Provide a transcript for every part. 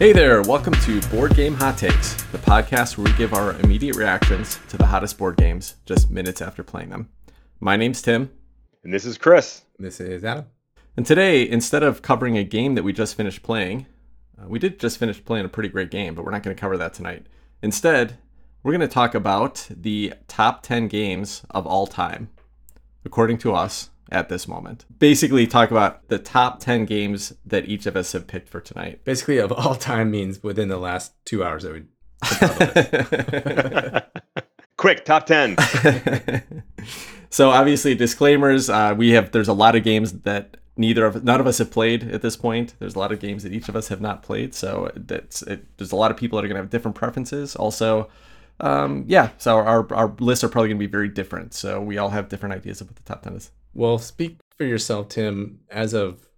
Hey there, welcome to Board Game Hot Takes, the podcast where we give our immediate reactions to the hottest board games just minutes after playing them. My name's Tim. And this is Chris. This is Adam. And today, instead of covering a game that we just finished playing, uh, we did just finish playing a pretty great game, but we're not going to cover that tonight. Instead, we're going to talk about the top 10 games of all time, according to us at this moment. Basically, talk about the top 10 games that each of us have picked for tonight. Basically, of all time means within the last two hours that we. Quick, top 10. so obviously disclaimers uh, we have there's a lot of games that neither of none of us have played at this point there's a lot of games that each of us have not played so that's it, there's a lot of people that are going to have different preferences also um, yeah so our, our lists are probably going to be very different so we all have different ideas of what the top 10 is Well, speak for yourself, Tim. As of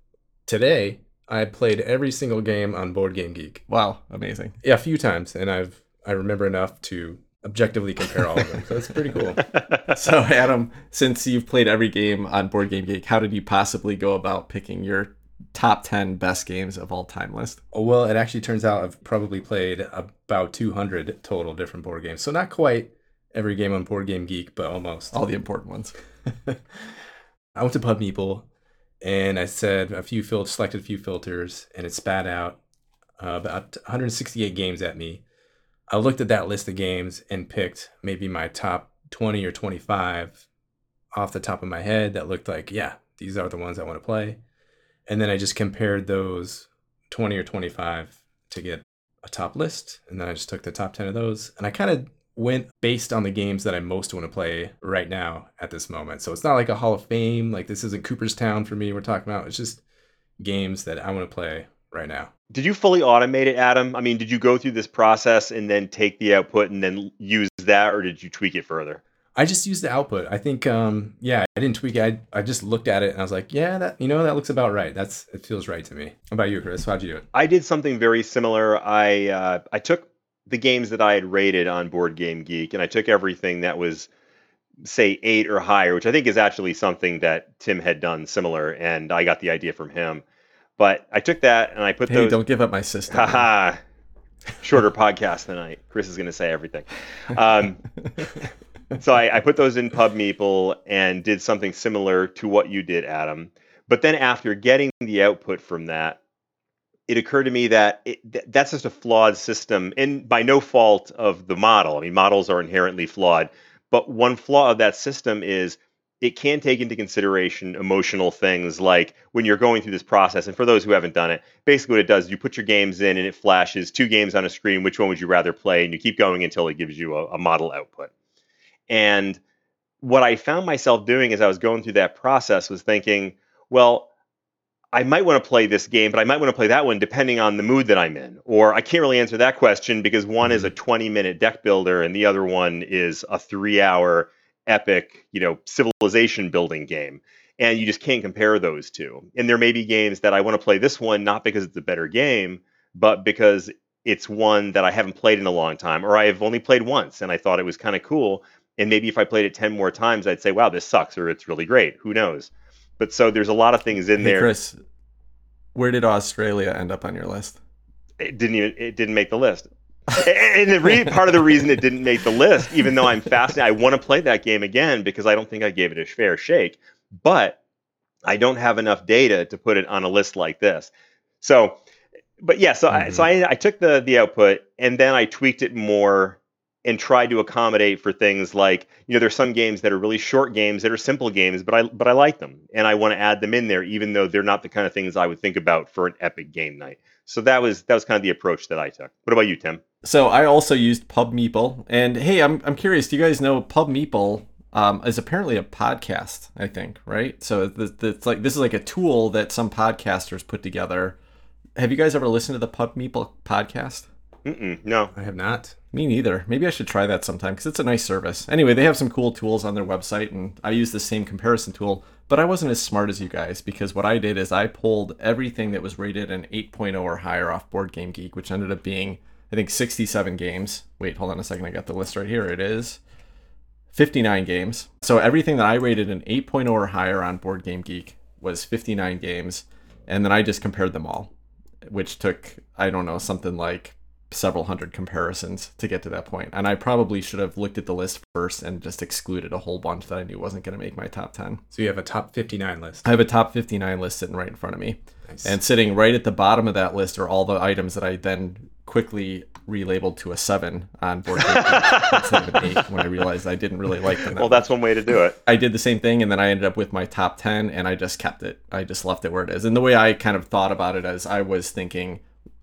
today, I played every single game on Board Game Geek. wow amazing Yeah, a few times, and I've I remember enough to objectively compare all of them. So it's pretty cool. so adam since you've played every game on board game geek how did you possibly go about picking your top 10 best games of all time list oh, Well, it actually turns out I've probably played about 200 total different board games. So not quite every game on Board Game Geek, but almost. all the important ones I went to Pub Meeple and I said a few fil- selected a few filters, and it spat out uh, about 168 games at me. I looked at that list of games and picked maybe my top 20 or 25 off the top of my head that looked like, yeah, these are the ones I want to play. And then I just compared those 20 or 25 to get a top list. And then I just took the top 10 of those. And I kind of went based on the games that I most want to play right now at this moment. So it's not like a Hall of Fame. Like this isn't Cooperstown for me. We're talking about it's just games that I want to play right now. Did you fully automate it, Adam? I mean, did you go through this process and then take the output and then use that, or did you tweak it further? I just used the output. I think, um, yeah, I didn't tweak it. I, I just looked at it and I was like, yeah, that you know that looks about right. That's it feels right to me. How about you, Chris? How'd you do it? I did something very similar. I uh, I took the games that I had rated on Board Game Geek, and I took everything that was say eight or higher, which I think is actually something that Tim had done similar, and I got the idea from him. But I took that and I put hey those. don't give up my system Haha. Shorter podcast tonight. Chris is going to say everything. Um, so I, I put those in Pub Meeple and did something similar to what you did, Adam. But then after getting the output from that, it occurred to me that it, th- that's just a flawed system, and by no fault of the model. I mean, models are inherently flawed. But one flaw of that system is it can take into consideration emotional things like when you're going through this process. And for those who haven't done it, basically what it does, is you put your games in and it flashes two games on a screen. Which one would you rather play? And you keep going until it gives you a, a model output. And what I found myself doing as I was going through that process was thinking, well, I might want to play this game, but I might want to play that one depending on the mood that I'm in. Or I can't really answer that question because one is a mm-hmm. 20 minute deck builder and the other one is a three hour epic, you know, civilization building game. And you just can't compare those two. And there may be games that I want to play this one not because it's a better game, but because it's one that I haven't played in a long time or I've only played once and I thought it was kind of cool. And maybe if I played it 10 more times, I'd say, wow, this sucks or it's really great. Who knows? But so there's a lot of things in Hey, there. Chris, where did Australia end up on your list? it didn't even it didn't make the list. and the re- part of the reason it didn't make the list, even though I'm fascinated, I want to play that game again because I don't think I gave it a fair shake. But I don't have enough data to put it on a list like this. So, but yeah, so I, so mm-hmm. I, I took the the output and then I tweaked it more and try to accommodate for things like you know there's some games that are really short games that are simple games, but I but I like them and I want to add them in there even though they're not the kind of things I would think about for an epic game night. So that was that was kind of the approach that I took. What about you, Tim? So I also used Pub Meeple, and hey, I'm I'm curious. Do you guys know Pub Meeple um, is apparently a podcast? I think right. So it's like this is like a tool that some podcasters put together. Have you guys ever listened to the Pub Meeple podcast? Mm-mm, no. I have not. Me neither. Maybe I should try that sometime because it's a nice service. Anyway, they have some cool tools on their website, and I use the same comparison tool. But I wasn't as smart as you guys because what I did is I pulled everything that was rated an 8.0 or higher off Board Game Geek, which ended up being I think 67 games. Wait, hold on a second. I got the list right here. It is 59 games. So everything that I rated an 8.0 or higher on Board Game Geek was 59 games, and then I just compared them all. which took I don't know something like several hundred comparisons to get to that point. And I probably should have looked at the list first and just excluded a whole bunch that I knew wasn't going to make my top 10. So you have a top 59 list. I have a top 59 list sitting right in front of me. Nice. And sitting right at the bottom of that list are all the items that I then quickly relabeled to a seven on board instead of an eight when I realized I didn't really like them. that Well, that's one way to do it. I did the same thing, and then I ended up with my top 10, and I just kept it. I just left it where it is. And the way I kind of thought about it as I was thinking,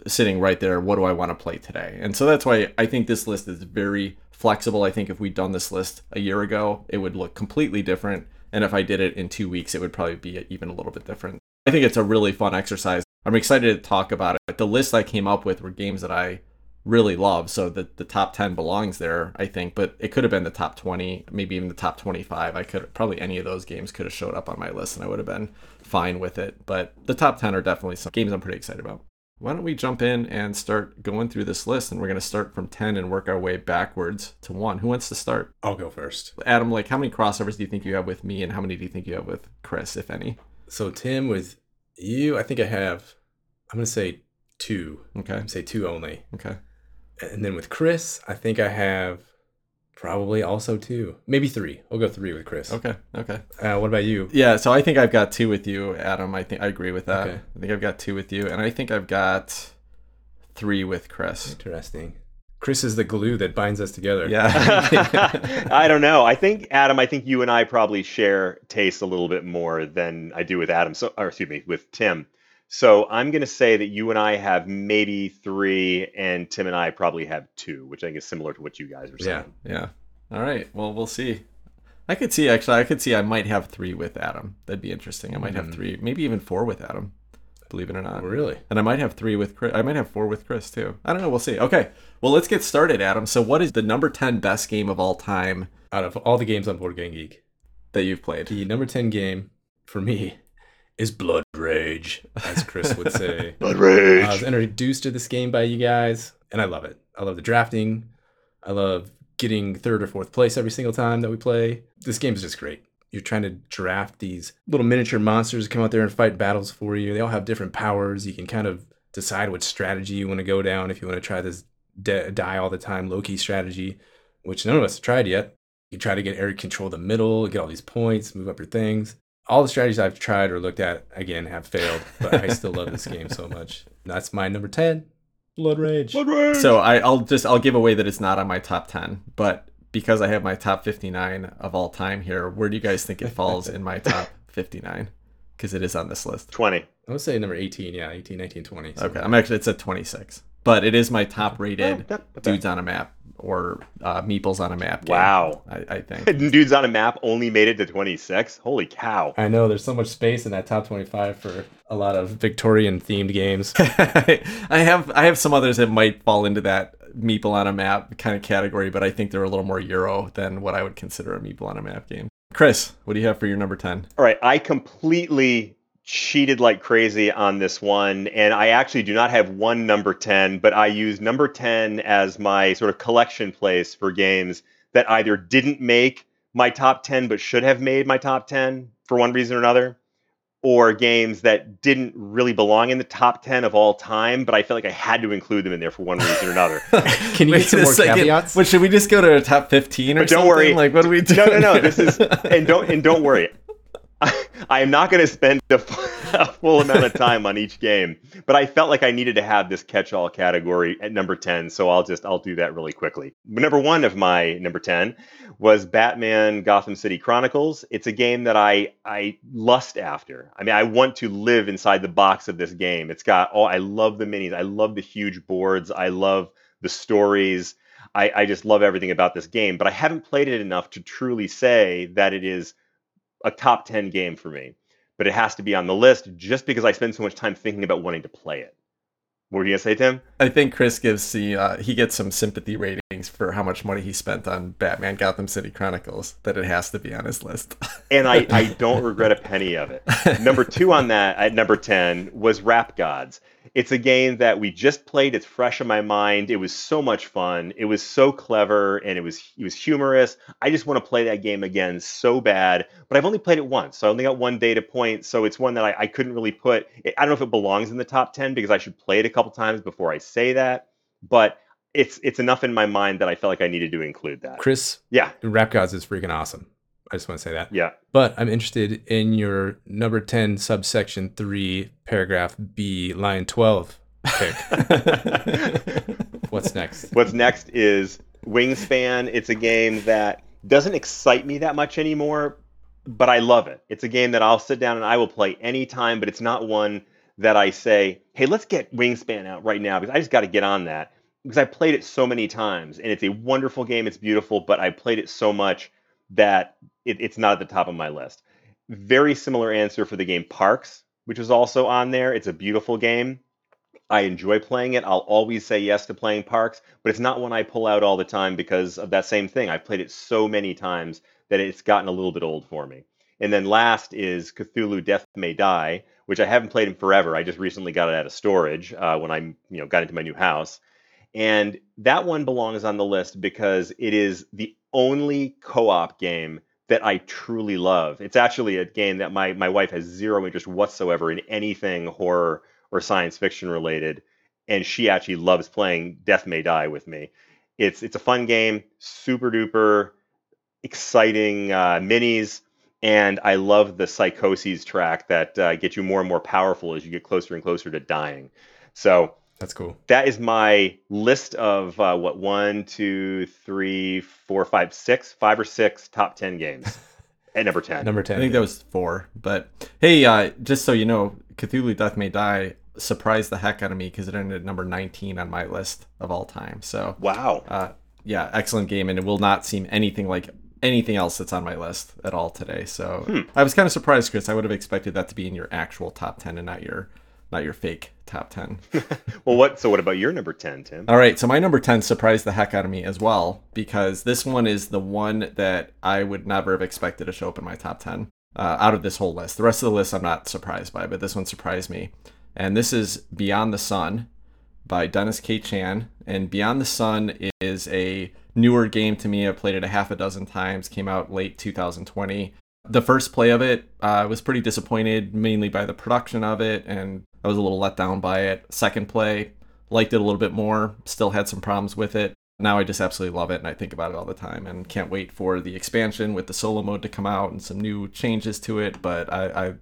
sitting right there, what do I want to play today? And so that's why I think this list is very flexible. I think if we'd done this list a year ago, it would look completely different. And if I did it in two weeks, it would probably be even a little bit different. I think it's a really fun exercise. I'm excited to talk about it. The list I came up with were games that I really love. So the, the top 10 belongs there, I think, but it could have been the top 20, maybe even the top 25. I could probably any of those games could have showed up on my list and I would have been fine with it. But the top 10 are definitely some games I'm pretty excited about. Why don't we jump in and start going through this list and we're going to start from 10 and work our way backwards to 1. Who wants to start? I'll go first. Adam, like how many crossovers do you think you have with me and how many do you think you have with Chris, if any? So Tim, with you, I think I have. I'm gonna say two. Okay. Say two only. Okay. And then with Chris, I think I have probably also two, maybe three. We'll go three with Chris. Okay. Okay. Uh, what about you? Yeah, so I think I've got two with you, Adam. I think I agree with that. Okay. I think I've got two with you, and I think I've got three with Chris. Interesting. Chris is the glue that binds us together. Yeah. I don't know. I think Adam. I think you and I probably share taste a little bit more than I do with Adam. So, or excuse me, with Tim. So I'm going to say that you and I have maybe three, and Tim and I probably have two, which I think is similar to what you guys are saying. yeah. yeah. All right. Well, we'll see. I could see actually. I could see I might have three with Adam. That'd be interesting. I might have Mhm. three, maybe even four with Adam. Believe it or not. Really? And I might have three with Chris. I might have four with Chris too. I don't know. We'll see. Okay. Well, let's get started, Adam. So, what is the number ten best game of all time Out of all the games on Board Game Geek, that you've played? the number ten game for me is Blood Rage, as Chris would say. Blood Rage. I was introduced to this game by you guys, and I love it. I love the drafting. I love getting third or fourth place every single time that we play. This game is just great. You're trying to draft these little miniature monsters to come out there and fight battles for you. They all have different powers. You can kind of decide what strategy you want to go down if you want to try this de- die all the time Loki strategy, which none of us have tried yet. You try to get area control the middle, get all these points, move up your things. All the strategies I've tried or looked at again have failed, but I still love this game so much. That's my number 10, Blood Rage. Blood Rage. So I, I'll just I'll give away that it's not on my top ten, but because I have my top fifty nine of all time here, where do you guys think it falls in my top fifty nine? Because it is on this list. twenty. I would say number 18, yeah, 18, 19, 20. so- Okay, I'm actually it's at twenty six, but it is my top rated Oh, okay. dudes on a map or uh, meeples on a map. Game, Wow. I, I think. Dudes on a map only made it to 26. Holy cow. I know there's so much space in that top 25 for a lot of Victorian themed games. I have I have some others that might fall into that meeple on a map kind of category, but I think they're a little more Euro than what I would consider a meeple on a map game. Chris, what do you have for your number ten? All right, I completely cheated like crazy on this one, and I actually do not have one number 10, but I use number 10 as my sort of collection place for games that either didn't make my top 10 but should have made my top 10 for one reason or another, or games that didn't really belong in the top 10 of all time, but I felt like I had to include them in there for one reason or another. Can you Wait get some a more second. caveats? What should we just go to a top fifteen or But don't something? worry. Like what do we do? No, no, no. This is and don't and don't worry. I, am not going to spend a, full amount of time on each game, but I felt like I needed to have this catch-all category at number ten, so I'll just I'll do that really quickly. Number one of my number ten was Batman: Gotham City Chronicles. It's a game that I I lust after. I mean, I want to live inside the box of this game. It's got all. I love the minis. I love the huge boards. I love the stories. I, I just love everything about this game, but I haven't played it enough to truly say that it is a top 10 game for me. But it has to be on the list just because I spend so much time thinking about wanting to play it. What were you to say, Tim? I think Chris gives the uh, he gets some sympathy ratings for how much money he spent on Batman Gotham City Chronicles that it has to be on his list. and I, I don't regret a penny of it. Number two on that at number 10 was Rap Godz. It's a game that we just played. It's fresh in my mind. It was so much fun. It was so clever and it was it was humorous. I just want to play that game again so bad. But I've only played it once, so I only got one data point. So it's one that I, I couldn't really put. I don't know if it belongs in the top 10 because I should play it a couple times before I say that. But it's it's enough in my mind that I felt like I needed to include that. Chris, Yeah, Rap Godz is freaking awesome. I just want to say that. yeah. But I'm interested in your number 10, subsection 3, paragraph B, line 12 pick. What's next? What's next is Wingspan. It's a game that doesn't excite me that much anymore, but I love it. It's a game that I'll sit down and I will play anytime, but it's not one that I say, hey, let's get Wingspan out right now because I just got to get on that because I played it so many times and it's a wonderful game. It's beautiful, but I played it so much that it, it's not at the top of my list. Very similar answer for the game Parks, which is also on there. It's a beautiful game. I enjoy playing it. I'll always say yes to playing Parks, but it's not one I pull out all the time because of that same thing. I've played it so many times that it's gotten a little bit old for me. And then last is Cthulhu Death May Die, which I haven't played in forever. I just recently got it out of storage uh, when I you know got into my new house. And that one belongs on the list because it is the only co-op game that I truly love. It's actually a game that my my wife has zero interest whatsoever in anything horror or science fiction related, and she actually loves playing Death May Die with me. It's it's a fun game, super duper exciting uh, minis, and I love the psychoses track that uh, gets you more and more powerful as you get closer and closer to dying. So That's cool. that is my list of uh, what one, two, three, four, five, six, five or six top ten games at number ten. Number ten. I 10. think that was four. But hey, uh, just so you know, Cthulhu Death May Die surprised the heck out of me because it ended at number 19 on my list of all time. So, wow. uh, yeah, excellent game, and it will not seem anything like anything else that's on my list at all today. So I was kind of surprised, Chris. I would have expected that to be in your actual top 10 and not your not your fake top 10. Well, what? So what about your number ten, Tim? All right, so my number 10 surprised the heck out of me as well because this one is the one that I would never have expected to show up in my top 10 uh, out of this whole list. The rest of the list I'm not surprised by, but this one surprised me. And this is Beyond the Sun by Dennis K. Chan. And Beyond the Sun is a newer game to me. I've played it a half a dozen times, came out late 2020. The first play of it, uh, I was pretty disappointed, mainly by the production of it, and I was a little let down by it. Second play, liked it a little bit more, still had some problems with it. Now I just absolutely love it and I think about it all the time and can't wait for the expansion with the solo mode to come out and some new changes to it. But I, I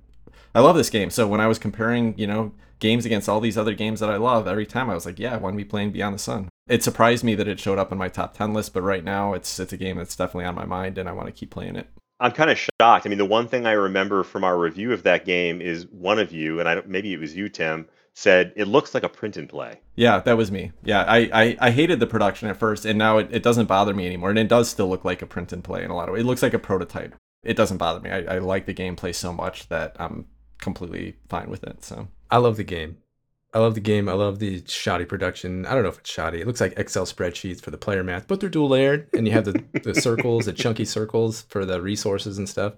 I love this game. So when I was comparing, you know, games against all these other games that I love, every time I was like, yeah, to be playing Beyond the Sun. It surprised me that it showed up in my top 10 list, but right now it's it's a game that's definitely on my mind and I want to keep playing it. I'm kind of shocked. I mean, the one thing I remember from our review of that game is one of you, and I don't, maybe it was you, Tim, said it looks like a print and play. Yeah, that was me. Yeah, I, I, I hated the production at first, and now it, it doesn't bother me anymore. And it does still look like a print and play in a lot of ways. It looks like a prototype. It doesn't bother me. I, I like the gameplay so much that I'm completely fine with it. So I love the game. I love the game. I love the shoddy production. I don't know if it's shoddy. It looks like Excel spreadsheets for the player math, but they're dual layered, and you have the, the circles, the chunky circles for the resources and stuff.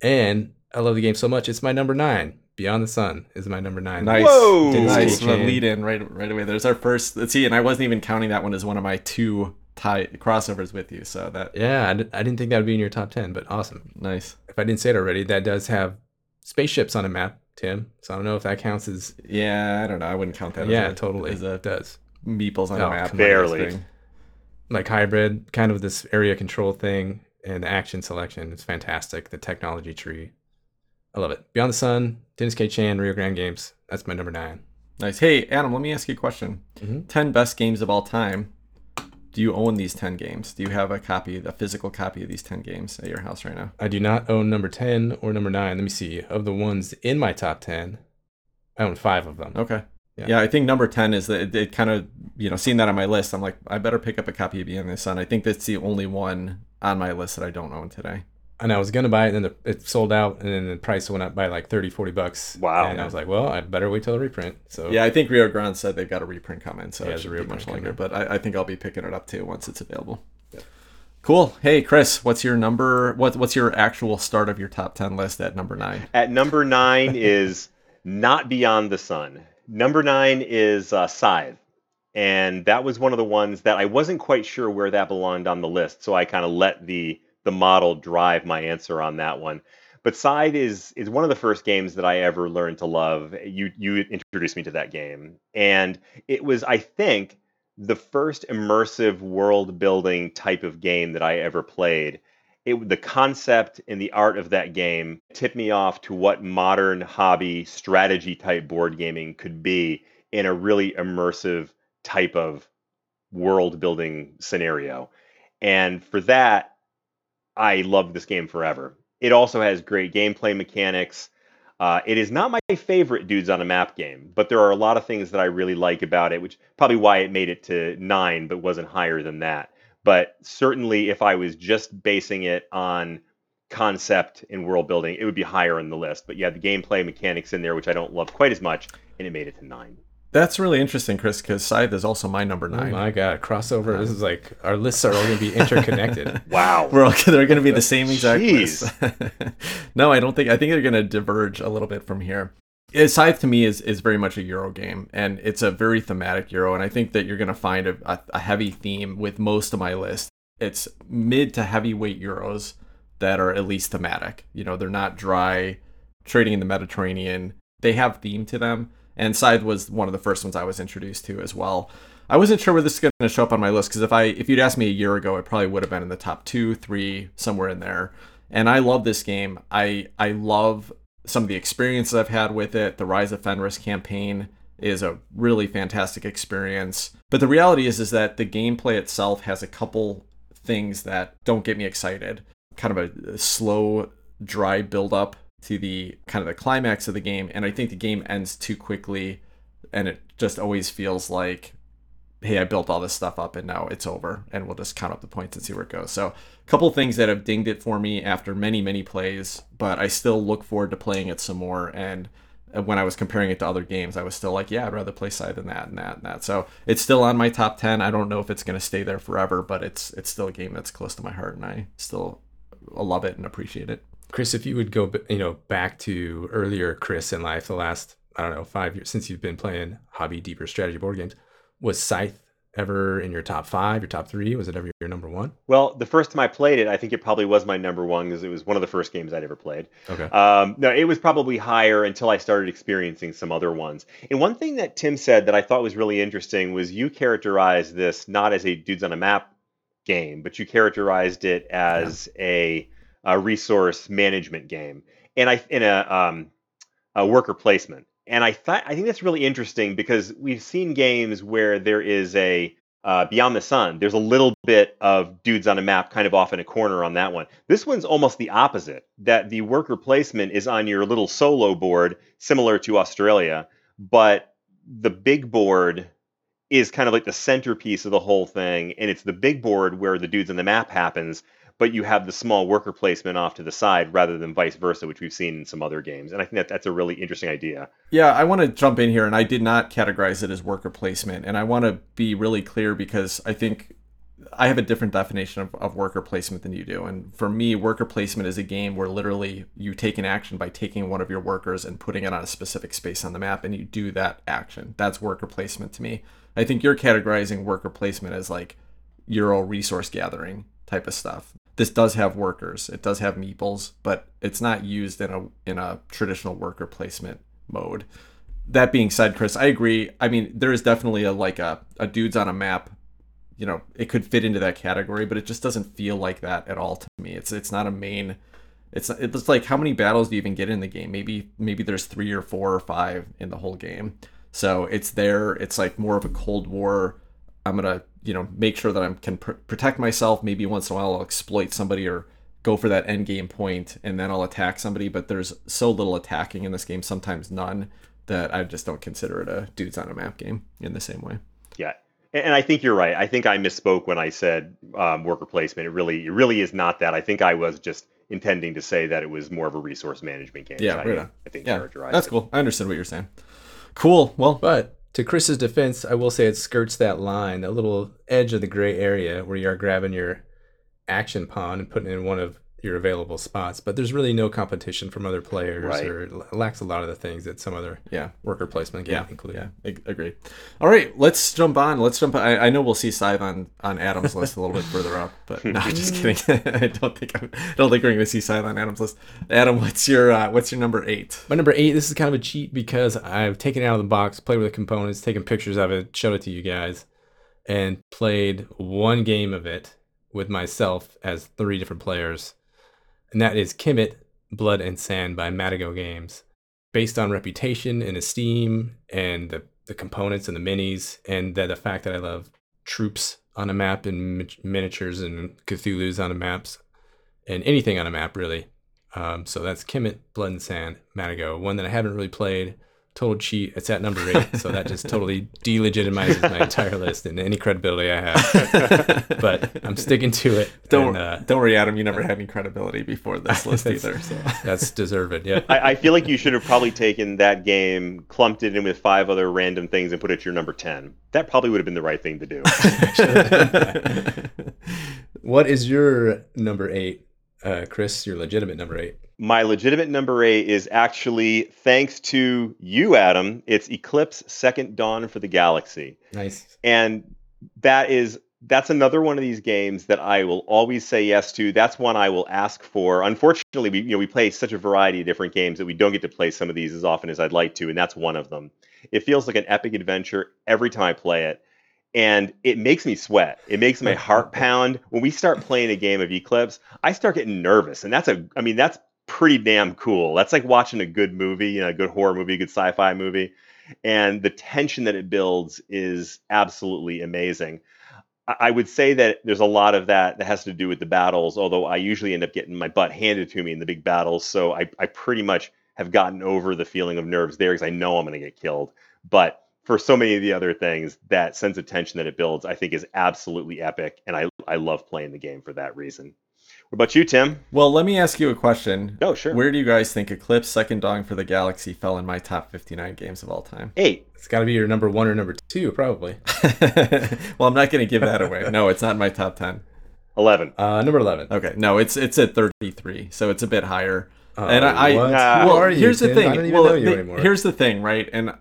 And I love the game so much. It's my number nine. Beyond the Sun is my number nine. nice, Whoa! nice K. the lead in right right away. There's our first. Let's see, and I wasn't even counting that one as one of my two tie crossovers with you. So that Yeah, I, di- I didn't think that would be in your top 10, but awesome. nice. If I didn't say it already, that does have spaceships on a map, Tim. So I don't know if that counts as. Yeah, I don't know. I wouldn't count that. yeah, as a, totally. As a it does. meeples on Oh, a map. Barely. like hybrid, kind of this area control thing and the action selection. It's fantastic. The technology tree. I love it. Beyond the Sun, Dennis K. Chan, Rio Grande Games. That's my number nine. Nice. Hey, Adam, let me ask you a question. Mhm. 10 best games of all time. Do you own these 10 games? Do you have a copy, a physical copy of these 10 games at your house right now? I do not own number 10 or number nine. Let me see. Of the ones in my top 10, I own five of them. Okay. Yeah. Yeah, I think number 10 is that it, it kind of, you know, seeing that on my list, I'm like, I better pick up a copy of Beyond the Sun. I think that's the only one on my list that I don't own today. And I was gonna buy it, and then the, it sold out, and then the price went up by like 30, 40 bucks. Wow. And I was like, well, I better wait till the reprint. So Yeah, I think Rio Grande said they've got a reprint coming, so Yeah, it a should be reprint much longer. coming. But I, I think I'll be picking it up too once it's available. Cool. Hey, Chris, what's your number? What, what's your actual start of your top ten list at number nine? At number nine is Not Beyond the Sun. Number nine is uh, Scythe. And that was one of the ones that I wasn't quite sure where that belonged on the list. So I kind of let the the model drive my answer on that one. But Scythe is is one of the first games that I ever learned to love. You you introduced me to that game. And it was, I think, the first immersive world building type of game that I ever played. It, the concept and the art of that game tipped me off to what modern hobby strategy type board gaming could be in a really immersive type of world building scenario. And for that, I love this game forever. It also has great gameplay mechanics. Uh, it is not my favorite Dudes on a Map game, but there are a lot of things that I really like about it, which probably why it made it to nine, but wasn't higher than that. But certainly, if I was just basing it on concept and world building, it would be higher on the list. But yeah, the gameplay mechanics in there, which I don't love quite as much, and it made it to nine. That's really interesting, Chris, because Scythe is also my number oh nine. my god, crossover! This is like our lists are all gonna be interconnected. Wow. We're all they're going to be the same exact Jeez. list. no, I don't think. I think they're going to diverge a little bit from here. Uh, Scythe to me is is very much a Euro game, and it's a very thematic Euro. And I think that you're going to find a, a, a heavy theme with most of my list. It's mid to heavyweight Euros that are at least thematic. You know, they're not dry trading in the Mediterranean. They have theme to them, and Scythe was one of the first ones I was introduced to as well. I wasn't sure where this is going to show up on my list because if I if you'd asked me a year ago, it probably would have been in the top two, three, somewhere in there. And I love this game. I I love some of the experiences I've had with it. The Rise of Fenris campaign is a really fantastic experience. But the reality is is that the gameplay itself has a couple things that don't get me excited. Kind of a, slow, dry build up to the kind of the climax of the game, and I think the game ends too quickly, and it just always feels like hey, I built all this stuff up and now it's over, and we'll just count up the points and see where it goes. So, a couple things that have dinged it for me after many, many plays, but I still look forward to playing it some more. And uh, when I was comparing it to other games, I was still like, yeah, I'd rather play Scythe than that and that and that. So, it's still on my top 10. I don't know if it's going to stay there forever, but it's it's still a game that's close to my heart, and I still love it and appreciate it. Chris, if you would go, you know, back to earlier Chris in life, the last I don't know five years since you've been playing hobby deeper strategy board games, was Scythe ever in your top five, your top three? Was it ever your number one? Well, the first time I played it, I think it probably was my number one because it was one of the first games I'd ever played. Okay. Um, no, it was probably higher until I started experiencing some other ones. And one thing that Tim said that I thought was really interesting was you characterized this not as a dudes on a map game, but you characterized it as a, a resource management game, and I in a, um, a worker placement. And I thought I think that's really interesting because we've seen games where there is a uh, Beyond the Sun. There's a little bit of dudes on a map, kind of off in a corner on that one. This one's almost the opposite. That the worker placement is on your little solo board, similar to Australia, but the big board is kind of like the centerpiece of the whole thing, and it's the big board where the dudes on the map happens. But you have the small worker placement off to the side rather than vice versa, which we've seen in some other games. And I think that that's a really interesting idea. Yeah, I want to jump in here, and I did not categorize it as worker placement, and I want to be really clear because I think I have a different definition of, of worker placement than you do. And for me, worker placement is a game where literally you take an action by taking one of your workers and putting it on a specific space on the map, and you do that action. That's worker placement to me. I think you're categorizing worker placement as like Euro resource gathering type of stuff. This does have workers, it does have meeples, but it's not used in a in a traditional worker placement mode. That being said, Chris, I agree. I mean, there is definitely a like a, a dudes on a map. You know, it could fit into that category, but it just doesn't feel like that at all to me. It's it's not a main. It's it's like how many battles do you even get in the game? Maybe maybe there's three or four or five in the whole game. So it's there. It's like more of a Cold War. I'm gonna you know make sure that I can pr- protect myself. Maybe once in a while I'll exploit somebody or go for that end game point and then I'll attack somebody. But there's so little attacking in this game, sometimes none, that I just don't consider it a dudes on a map game in the same way. Yeah, and, I think you're right. I think I misspoke when I said um, worker placement. It really, it really is not that. I think I was just intending to say that it was more of a resource management game. Yeah, I, right on. I think Yeah, characterized that's it. cool. I understood what you're saying. Cool. Well, But to Chris's defense, I will say it skirts that line, that little edge of the gray area where you are grabbing your action pawn and putting it in one of your available spots. But there's really no competition from other players, Right. or lacks a lot of the things that some other yeah. worker placement game Yeah, include. yeah, ag- agreed. All right, let's jump on. Let's jump. I, I know we'll see Scythe on, on Adam's list a little bit further up, but no, I'm just kidding. I don't think I'm, I don't think we're going to see Scythe on Adam's list. Adam, what's your uh, what's your number eight? My number eight, this is kind of a cheat because I've taken it out of the box, played with the components, taken pictures of it, showed it to you guys, and played one game of it with myself as three different players. And that is Kemet, Blood and Sand by Matagot Games. Based on reputation and esteem and the, the components and the minis, and the, the fact that I love troops on a map and mi- miniatures and Cthulhu's on a maps and anything on a map, really. Um, so that's Kemet, Blood and Sand, Matagot. One that I haven't really played. Total cheat. It's at number eight. so that just totally delegitimizes my entire list and any credibility I have. but I'm sticking to it. Don't and, uh, don't worry, Adam. You never had any credibility before this list That's- either. So. that's deserved. Yeah. I, I feel like you should have probably taken that game, clumped it in with five other random things, and put it to your number ten. That probably would have been the right thing to do. what is your number eight, uh, Chris? Your legitimate number eight. My legitimate number eight is actually thanks to you, Adam. It's Eclipse Second Dawn for the Galaxy. Nice. and that is that's another one of these games that I will always say yes to. That's one I will ask for. Unfortunately, we you know we play such a variety of different games that we don't get to play some of these as often as I'd like to, and that's one of them. It feels like an epic adventure every time I play it, and it makes me sweat. It makes my heart pound. When we start playing a game of Eclipse, I start getting nervous, and that's a I mean that's pretty damn cool. That's like watching a good movie, you know, a good horror movie, a good sci-fi movie and the tension that it builds is absolutely amazing. I would say that there's a lot of that that has to do with the battles, although I usually end up getting my butt handed to me in the big battles. So I, I pretty much have gotten over the feeling of nerves there because I know I'm going to get killed. But for so many of the other things, that sense of tension that it builds, I think is absolutely epic. And I, I love playing the game for that reason. What about you, Tim? well, let me ask you a question. Oh, sure. Where do you guys think Eclipse Second Dawn for the Galaxy fell in my top 59 games of all time? Eight. It's got to be your number one or number two, probably. well, I'm not going to give that away. No, it's not in my top 10. 11. Uh, number eleven. Okay, no, it's it's at 33, so it's a bit higher. Oh, and I, I what? Who well, are you, here's the thing. I don't even well, know you the- anymore. here's the thing, right? And th-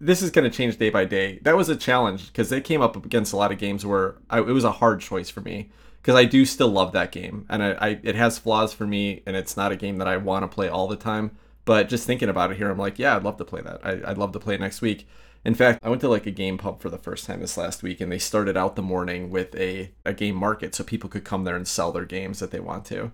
this is going to change day by day. That was a challenge because they came up against a lot of games where I, it was a hard choice for me because I do still love that game, and I, I it has flaws for me, and it's not a game that I want to play all the time. But just thinking about it here, I'm like, yeah, I'd love to play that. I, I'd love to play it next week. In fact, I went to like a game pub for the first time this last week, and they started out the morning with a, a game market so people could come there and sell their games that they want to.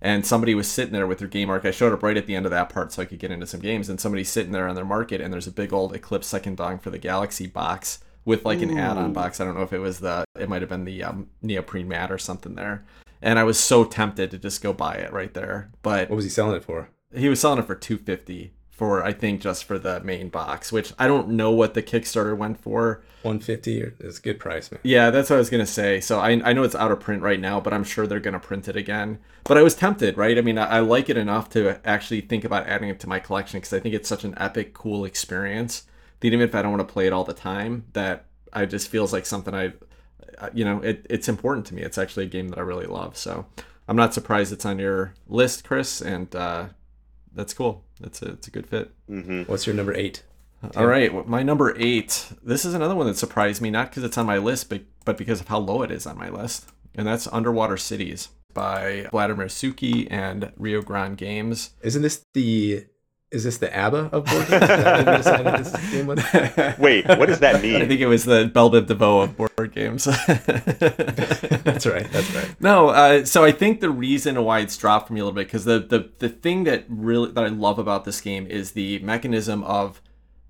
And somebody was sitting there with their game market. I showed up right at the end of that part so I could get into some games, and somebody's sitting there on their market, and there's a big old Eclipse Second Dawn for the Galaxy box with like an add-on box. I don't know if it was the, it might have been the um, neoprene mat or something there. And I was so tempted to just go buy it right there, but What was he selling it for? he was selling it for 250 for I think just for the main box, which I don't know what the Kickstarter went for. One fifty. It's a good price, man. Yeah, that's what I was gonna say. So I, I know it's out of print right now, but I'm sure they're gonna print it again. But I was tempted, right? I mean, I, I like it enough to actually think about adding it to my collection because I think it's such an epic, cool experience. That even if I don't want to play it all the time, that I just feels like something I, uh, you know, it, it's important to me. It's actually a game that I really love. So I'm not surprised it's on your list, Chris, and uh, that's cool. That's a, it's a good fit. hmm What's your number eight? All right, well, my number eight. This is another one that surprised me, not because it's on my list, but but because of how low it is on my list, and that's Underwater Cities by Vladimir Suchy and Rio Grande Games. Isn't this the? Is this the ABBA of board games? What this game was? Wait, what does that mean? I think it was the Bell Biv DeVoe of board games. That's right. That's right. No, uh, so I think the reason why it's dropped for me a little bit because the, the the thing that really that I love about this game is the mechanism of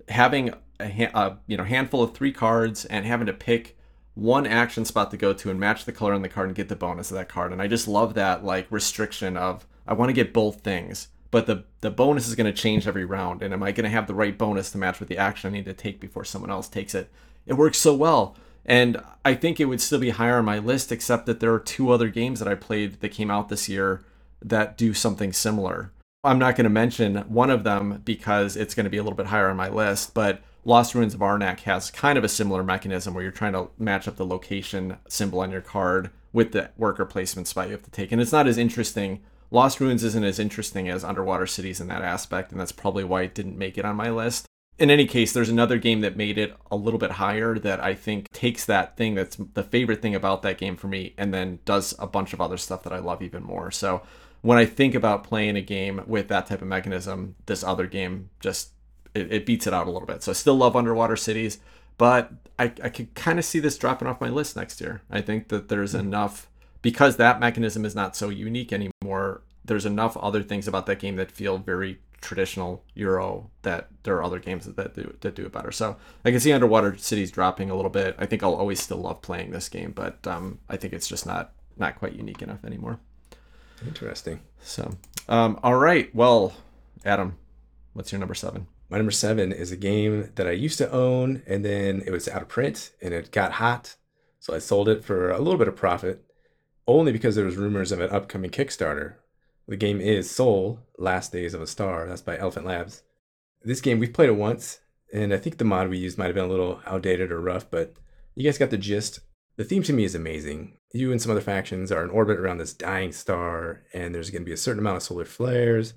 having a, a you know handful of three cards and having to pick one action spot to go to and match the color on the card and get the bonus of that card. And I just love that like restriction of I want to get both things, but the the bonus is going to change every round. And am I going to have the right bonus to match with the action I need to take before someone else takes it? It works so well. And I think it would still be higher on my list, except that there are two other games that I played that came out this year that do something similar. I'm not going to mention one of them because it's going to be a little bit higher on my list, but Lost Ruins of Arnak has kind of a similar mechanism where you're trying to match up the location symbol on your card with the worker placement spot you have to take. And it's not as interesting. Lost Ruins isn't as interesting as Underwater Cities in that aspect, and that's probably why it didn't make it on my list. In any case, there's another game that made it a little bit higher that I think takes that thing that's the favorite thing about that game for me and then does a bunch of other stuff that I love even more. So when I think about playing a game with that type of mechanism, this other game just it, it beats it out a little bit. So I still love Underwater Cities, but I, I could kind of see this dropping off my list next year. I think that there's mm-hmm. enough because that mechanism is not so unique anymore. There's enough other things about that game that feel very traditional Euro that there are other games that, that do that do it better. So I can see Underwater Cities dropping a little bit. I think I'll always still love playing this game, but um, I think it's just not not quite unique enough anymore. Interesting. So, um, all right. Well, Adam, what's your number seven? My number seven is a game that I used to own, and then it was out of print, and it got hot, so I sold it for a little bit of profit, only because there was rumors of an upcoming Kickstarter. The game is Sol: Last Days of a Star. That's by Elephant Labs. This game we've played it once, and I think the mod we used might have been a little outdated or rough, but you guys got the gist. The theme to me is amazing. You and some other factions are in orbit around this dying star, and there's going to be a certain amount of solar flares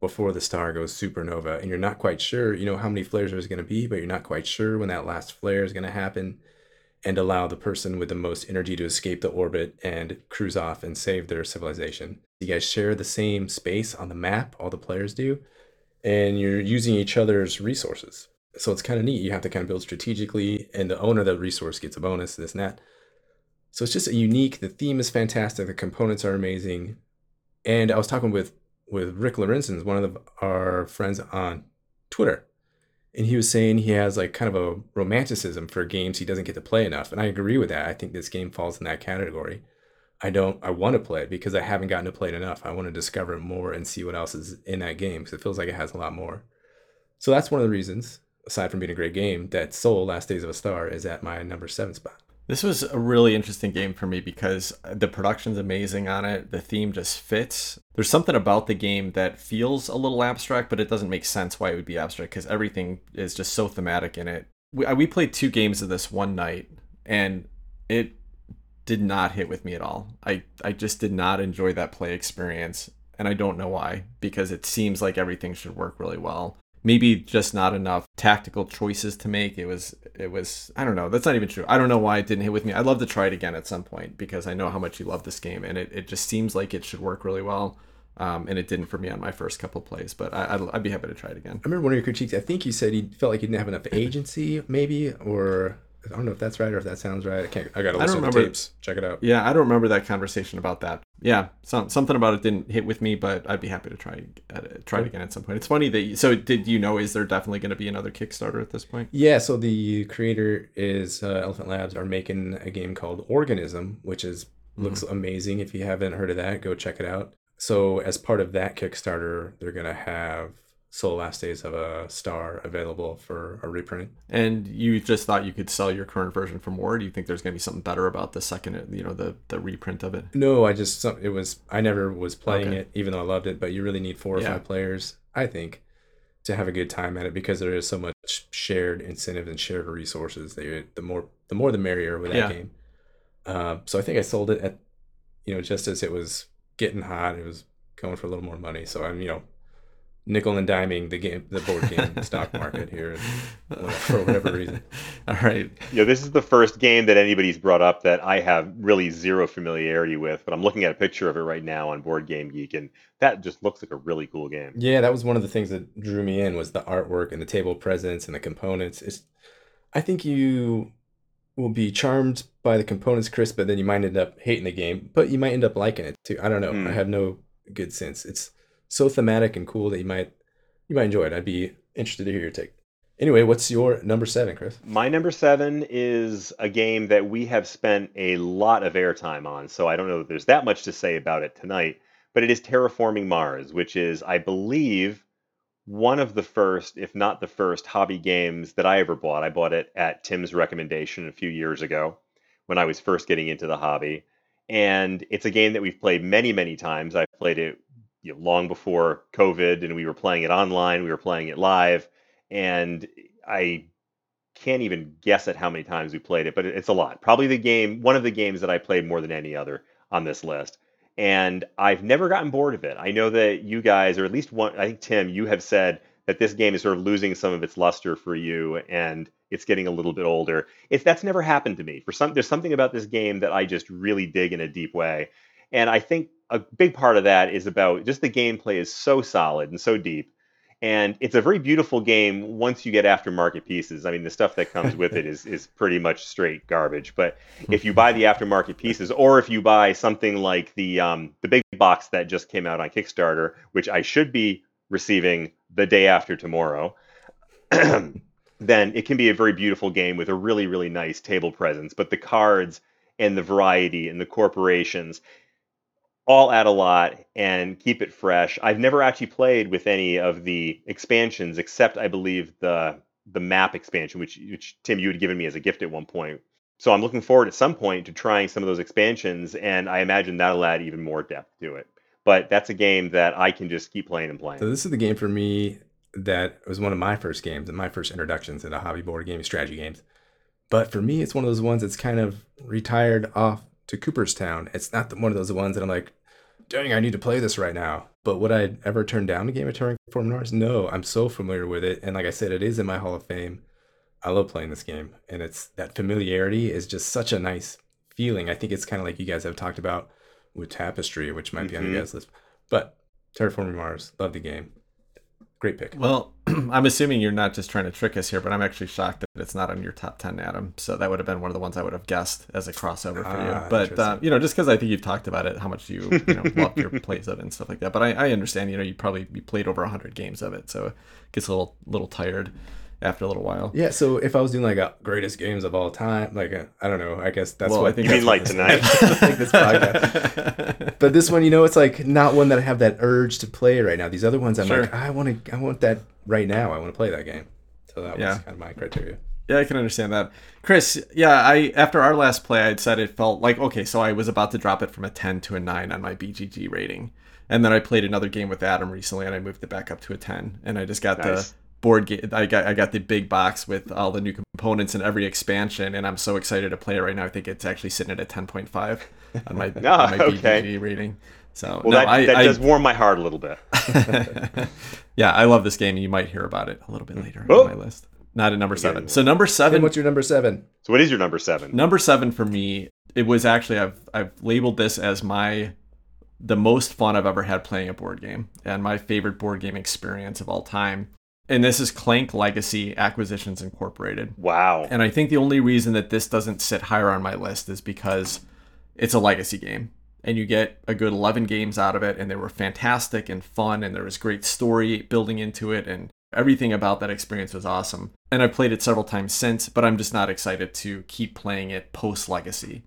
before the star goes supernova and you're not quite sure you know how many flares there's going to be but you're not quite sure when that last flare is going to happen and allow the person with the most energy to escape the orbit and cruise off and save their civilization. You guys share the same space on the map all the players do and you're using each other's resources. So it's kind of neat. You have to kind of build strategically and the owner of the resource gets a bonus this and that. So it's just a unique the theme is fantastic the components are amazing. And i was talking with with Rick Lorenzen, one of the, our friends on Twitter. And he was saying he has like kind of a romanticism for games he doesn't get to play enough. And I agree with that. I think this game falls in that category. I don't, I want to play it because I haven't gotten to play it enough. I want to discover more and see what else is in that game because it feels like it has a lot more. So that's one of the reasons, aside from being a great game, that Sol Last Days of a Star is at my number seven spot. This was a really interesting game for me because the production's amazing on it. The theme just fits. There's something about the game that feels a little abstract, but it doesn't make sense why it would be abstract because everything is just so thematic in it. We, we played two games of this one night, and it did not hit with me at all. I, I just did not enjoy that play experience, and I don't know why because it seems like everything should work really well maybe just not enough tactical choices to make. It was it was I don't know. That's not even true. I don't know why it didn't hit with me. I'd love to try it again at some point because I know how much you love this game and it, it just seems like it should work really well. Um, and it didn't for me on my first couple plays, but I, would I'd be happy to try it again. I remember one of your critiques. I think you said you felt like you didn't have enough agency, maybe, or I don't know if that's right or if that sounds right. I can't. I got to listen to tapes. Check it out. Yeah, I don't remember that conversation about that. Yeah, some, something about it didn't hit with me, but I'd be happy to try uh, try it again at some point. It's funny that you, so did you know is there definitely going to be another Kickstarter at this point? Yeah, so the creator is uh, Elephant Labs are making a game called Organism, which is looks mm-hmm. amazing. If you haven't heard of that, go check it out. So as part of that Kickstarter, they're going to have Sol Last Days of a Star available for a reprint. And you just thought you could sell your current version for more? Do you think there's going to be something better about the second, you know, the the reprint of it? No, I just it was I never was playing okay. it, even though I loved it. But you really need four or yeah. five players, I think, to have a good time at it because there is so much shared incentive and shared resources. That the more the more the merrier with that yeah. game. Uh, so I think I sold it at, you know, just as it was getting hot. It was going for a little more money. So I'm, you know, nickel and diming the game, the board game stock market here for whatever reason. All right. Yeah, this is the first game that anybody's brought up that I have really zero familiarity with, but I'm looking at a picture of it right now on Board Game Geek, and that just looks like a really cool game. Yeah, that was one of the things that drew me in was the artwork and the table presence and the components. It's, I think you will be charmed by the components, Chris, but then you might end up hating the game, but you might end up liking it too. I don't know. Mm. I have no good sense. It's so thematic and cool that you might you might enjoy it. I'd be interested to hear your take. Anyway, what's your number seven, Chris? My number seven is a game that we have spent a lot of airtime on, so I don't know that there's that much to say about it tonight. But it is Terraforming Mars, which is, I believe, one of the first, if not the first, hobby games that I ever bought. I bought it at Tim's recommendation a few years ago when I was first getting into the hobby. And it's a game that we've played many, many times. I've played it you know, long before COVID, and we were playing it online. We were playing it live, and I can't even guess at how many times we played it, but it's a lot. Probably the game, one of the games that I played more than any other on this list. And I've never gotten bored of it. I know that you guys, or at least one, I think Tim, you have said that this game is sort of losing some of its luster for you, and it's getting a little bit older. It's that's never happened to me. For some, there's something about this game that I just really dig in a deep way, and I think a big part of that is about just the gameplay is so solid and so deep and it's a very beautiful game once you get aftermarket pieces. I mean, the stuff that comes with it is is pretty much straight garbage. But if you buy the aftermarket pieces, or if you buy something like the um, the big box that just came out on Kickstarter, which I should be receiving the day after tomorrow, then it can be a very beautiful game with a really really nice table presence. But the cards and the variety and the corporations all add a lot and keep it fresh. I've never actually played with any of the expansions except I believe the the map expansion, which which Tim you had given me as a gift at one point. So I'm looking forward at some point to trying some of those expansions, and I imagine that'll add even more depth to it. But that's a game that I can just keep playing and playing. So this is the game for me that was one of my first games and my first introductions into hobby board game strategy games. But for me, it's one of those ones that's kind of retired off to Cooperstown. It's not the, one of those ones that I'm like, dang, I need to play this right now. But would I ever turn down a game of Terraform Mars? No, I'm so familiar with it. And like I said, it is in my Hall of Fame. I love playing this game. And it's that familiarity is just such a nice feeling. I think it's kind of like you guys have talked about with Tapestry, which might mm-hmm. be on your mm-hmm. guys' list. But Terraform Mars, love the game. Great pick. Well, I'm assuming you're not just trying to trick us here, but I'm actually shocked that it's not on your top 10, Adam. So that would have been one of the ones I would have guessed as a crossover for you. Ah, but, uh, you know, just because I think you've talked about it, how much you, you know, love your plays of it and stuff like that. But I, I understand, you know, you probably you played over 100 games of it. So it gets a little, little tired after a little while. Yeah, so if I was doing like a greatest games of all time, like I I don't know, I guess that's well, what I think. You mean like tonight? like this podcast. but this one, you know, it's like not one that I have that urge to play right now. These other ones, I'm sure. like, I want to, I want that right now. I want to play that game. So that was kind of my criteria. Yeah, I can understand that. Chris, yeah, I after our last play, I'd said it felt like okay, so I was about to drop it from a 10 to a 9 on my BGG rating. And then I played another game with Adam recently and I moved it back up to a 10 and I just got nice. the board game. I got I got the big box with all the new components and every expansion, and I'm so excited to play it right now. I think it's actually sitting at a 10.5 on my, on my ah, okay. BGG rating. So well, no, that, I, that I, does warm my heart a little bit. yeah, I love this game. You might hear about it a little bit hmm. later oh. on my list. Not at number seven. So number seven. what's your number seven? So what is your number seven? Number seven for me, it was actually I've I've labeled this as my the most fun I've ever had playing a board game and my favorite board game experience of all time and this is Clank Legacy Acquisitions Incorporated. Wow. And I think the only reason that this doesn't sit higher on my list is because it's a legacy game and you get a good 11 games out of it and they were fantastic and fun and there was great story building into it and everything about that experience was awesome. And I've played it several times since, but I'm just not excited to keep playing it post legacy.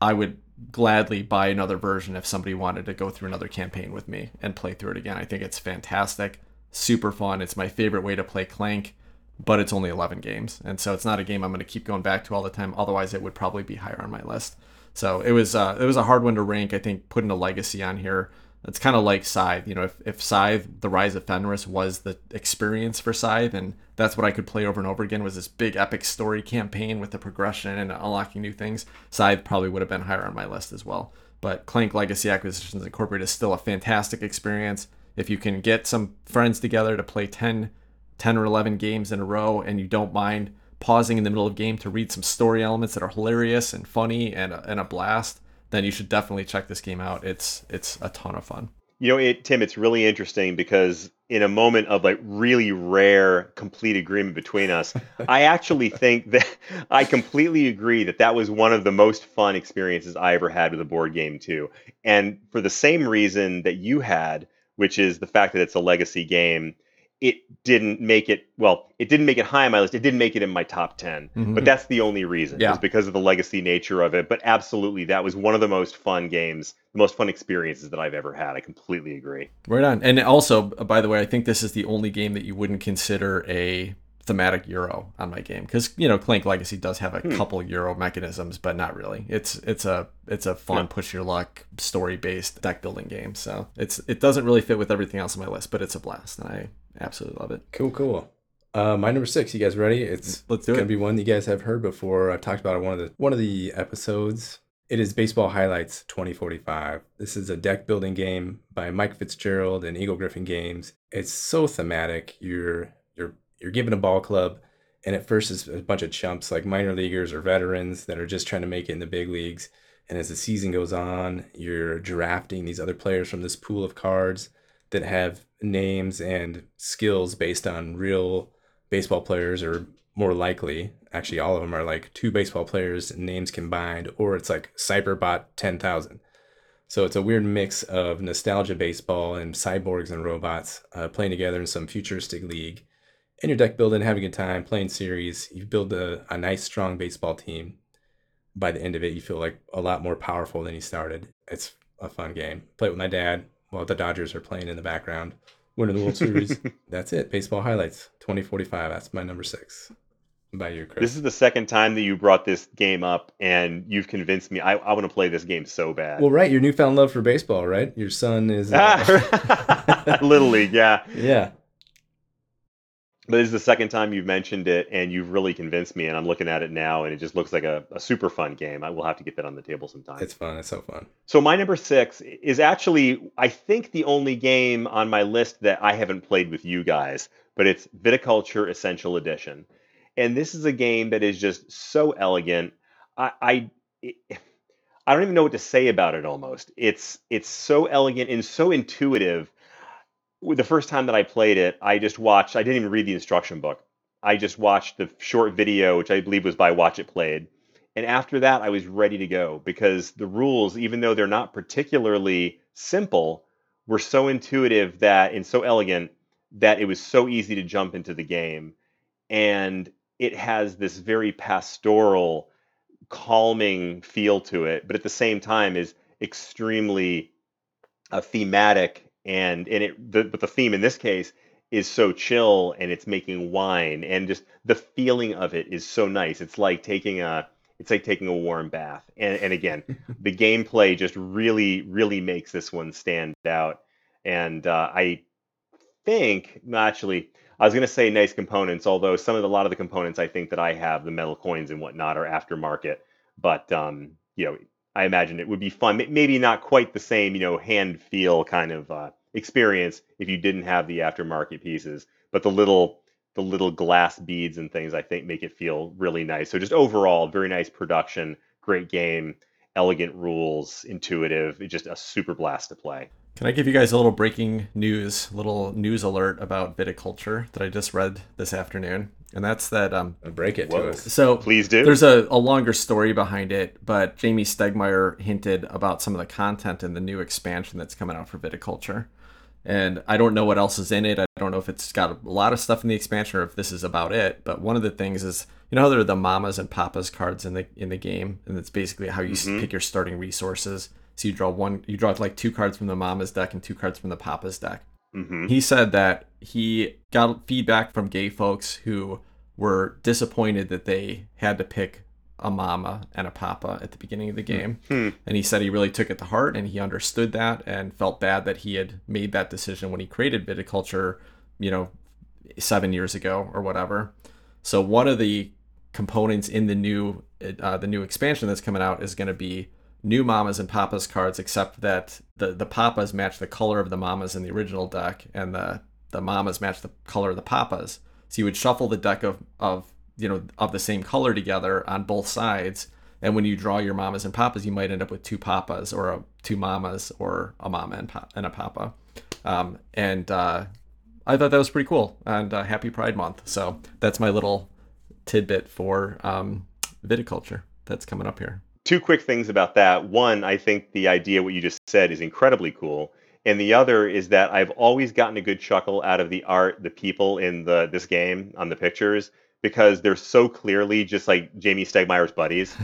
I would gladly buy another version if somebody wanted to go through another campaign with me and play through it again. I think it's fantastic super fun. It's my favorite way to play Clank, but it's only 11 games. And so it's not a game I'm going to keep going back to all the time. Otherwise, it would probably be higher on my list. So it was uh, it was a hard one to rank. I think putting a legacy on here, it's kind of like Scythe. You know, if, if Scythe, The Rise of Fenris was the experience for Scythe, and that's what I could play over and over again was this big epic story campaign with the progression and unlocking new things, Scythe probably would have been higher on my list as well. But Clank Legacy Acquisitions Incorporated is still a fantastic experience if you can get some friends together to play 10, 10 or 11 games in a row and you don't mind pausing in the middle of game to read some story elements that are hilarious and funny and a, and a blast, then you should definitely check this game out. It's it's a ton of fun. You know, it, Tim, it's really interesting because in a moment of like really rare complete agreement between us, I actually think that I completely agree that that was one of the most fun experiences I ever had with a board game too. And for the same reason that you had, which is the fact that it's a legacy game. It didn't make it well. It didn't make it high on my list. It didn't make it in my top 10 mm-hmm. But that's the only reason. Yeah. It's because of the legacy nature of it. But absolutely, that was one of the most fun games, the most fun experiences that I've ever had. I completely agree. Right on. And also, by the way, I think this is the only game that you wouldn't consider a thematic euro on my game because you know Clank Legacy does have a Hmm. couple euro mechanisms, but not really. It's it's a it's a fun Yeah. push your luck story based deck building game. So it's it doesn't really fit with everything else on my list, but it's a blast and I absolutely love it. Cool, cool. Uh, my number six. You guys ready? It's Let's do gonna it. be one you guys have heard before. I've talked about it one of the one of the episodes. It is Baseball Highlights 2045. This is a deck building game by Mike Fitzgerald and Eagle-Gryphon Games. It's so thematic. You're you're given a ball club, and at first it's a bunch of chumps like minor leaguers or veterans that are just trying to make it in the big leagues. And as the season goes on, you're drafting these other players from this pool of cards that have names and skills based on real baseball players or more likely actually all of them are like two baseball players names combined or it's like cyberbot 10000 so it's a weird mix of nostalgia baseball and cyborgs and robots uh, playing together in some futuristic league and your deck building having a good time playing series you build a, a nice strong baseball team by the end of it you feel like a lot more powerful than you started it's a fun game play it with my dad while the dodgers are playing in the background winning the world series that's it. Baseball highlights 2045. That's my number six. By About you, Chris. This is the second time that you brought this game up, and you've convinced me. I, I want to play this game so bad. well, right. Your newfound love for baseball, right? Your son is. uh, Little League, yeah. yeah. But this is the second time you've mentioned it, and you've really convinced me. And I'm looking at it now, and it just looks like a, a super fun game. I will have to get that on the table sometime. It's fun. It's so fun. So my number six is actually, I think, the only game on my list that I haven't played with you guys, but it's Viticulture Essential Edition, and this is a game that is just so elegant. I, I, it, I don't even know what to say about it. Almost, it's it's so elegant and so intuitive. The first time that I played it, I just watched. I didn't even read the instruction book. I just watched the short video, which I believe was by Watch It Played. And after that, I was ready to go because the rules, even though they're not particularly simple, were so intuitive that and so elegant that it was so easy to jump into the game. And it has this very pastoral, calming feel to it, but at the same time is extremely uh, thematic. And and it, the, but the theme in this case is so chill, and it's making wine, and just the feeling of it is so nice. It's like taking a it's like taking a warm bath. And, and again, the gameplay just really, really makes this one stand out. And uh, I think, no, actually, I was going to say nice components, although some of the, a lot of the components I think that I have, the metal coins and whatnot, are aftermarket. But um, you know, I imagine it would be fun. Maybe not quite the same, you know, hand feel kind of uh, experience if you didn't have the aftermarket pieces. But the little the little glass beads and things I think make it feel really nice. So just overall, very nice production, great game, elegant rules, intuitive. It's just a super blast to play. Can I give you guys a little breaking news, little news alert about viticulture that I just read this afternoon? And that's that um Break it Whoa. to us. so Please do. there's a, a longer story behind it, but Jamey Stegmaier hinted about some of the content in the new expansion that's coming out for viticulture. And I don't know what else is in it. I don't know if it's got a lot of stuff in the expansion or if this is about it. But one of the things is, you know how there are the mamas and papas cards in the in the game, and it's basically how you s Mhm. pick your starting resources. So you draw one, you draw like two cards from the mama's deck and two cards from the papa's deck. hmm He said that he got feedback from gay folks who were disappointed that they had to pick a mama and a papa at the beginning of the game. Hmm. And he said he really took it to heart and he understood that and felt bad that he had made that decision when he created viticulture, you know, seven years ago or whatever. So one of the components in the new uh, the new expansion that's coming out is going to be new mamas and papas cards, except that the the papas match the color of the mamas in the original deck, and the the mamas match the color of the papas. So you would shuffle the deck of of you know of the same color together on both sides, and when you draw your mamas and papas, you might end up with two papas or a, two mamas or a mama and, pa- and a papa. Um, and uh, I thought that was pretty cool. And uh, happy Pride Month. So that's my little tidbit for um, viticulture that's coming up here. Two quick things about that. One, I think the idea what you just said is incredibly cool. And the other is that I've always gotten a good chuckle out of the art, the people in the this game on the pictures because they're so clearly just like Jamey Stegmaier's buddies.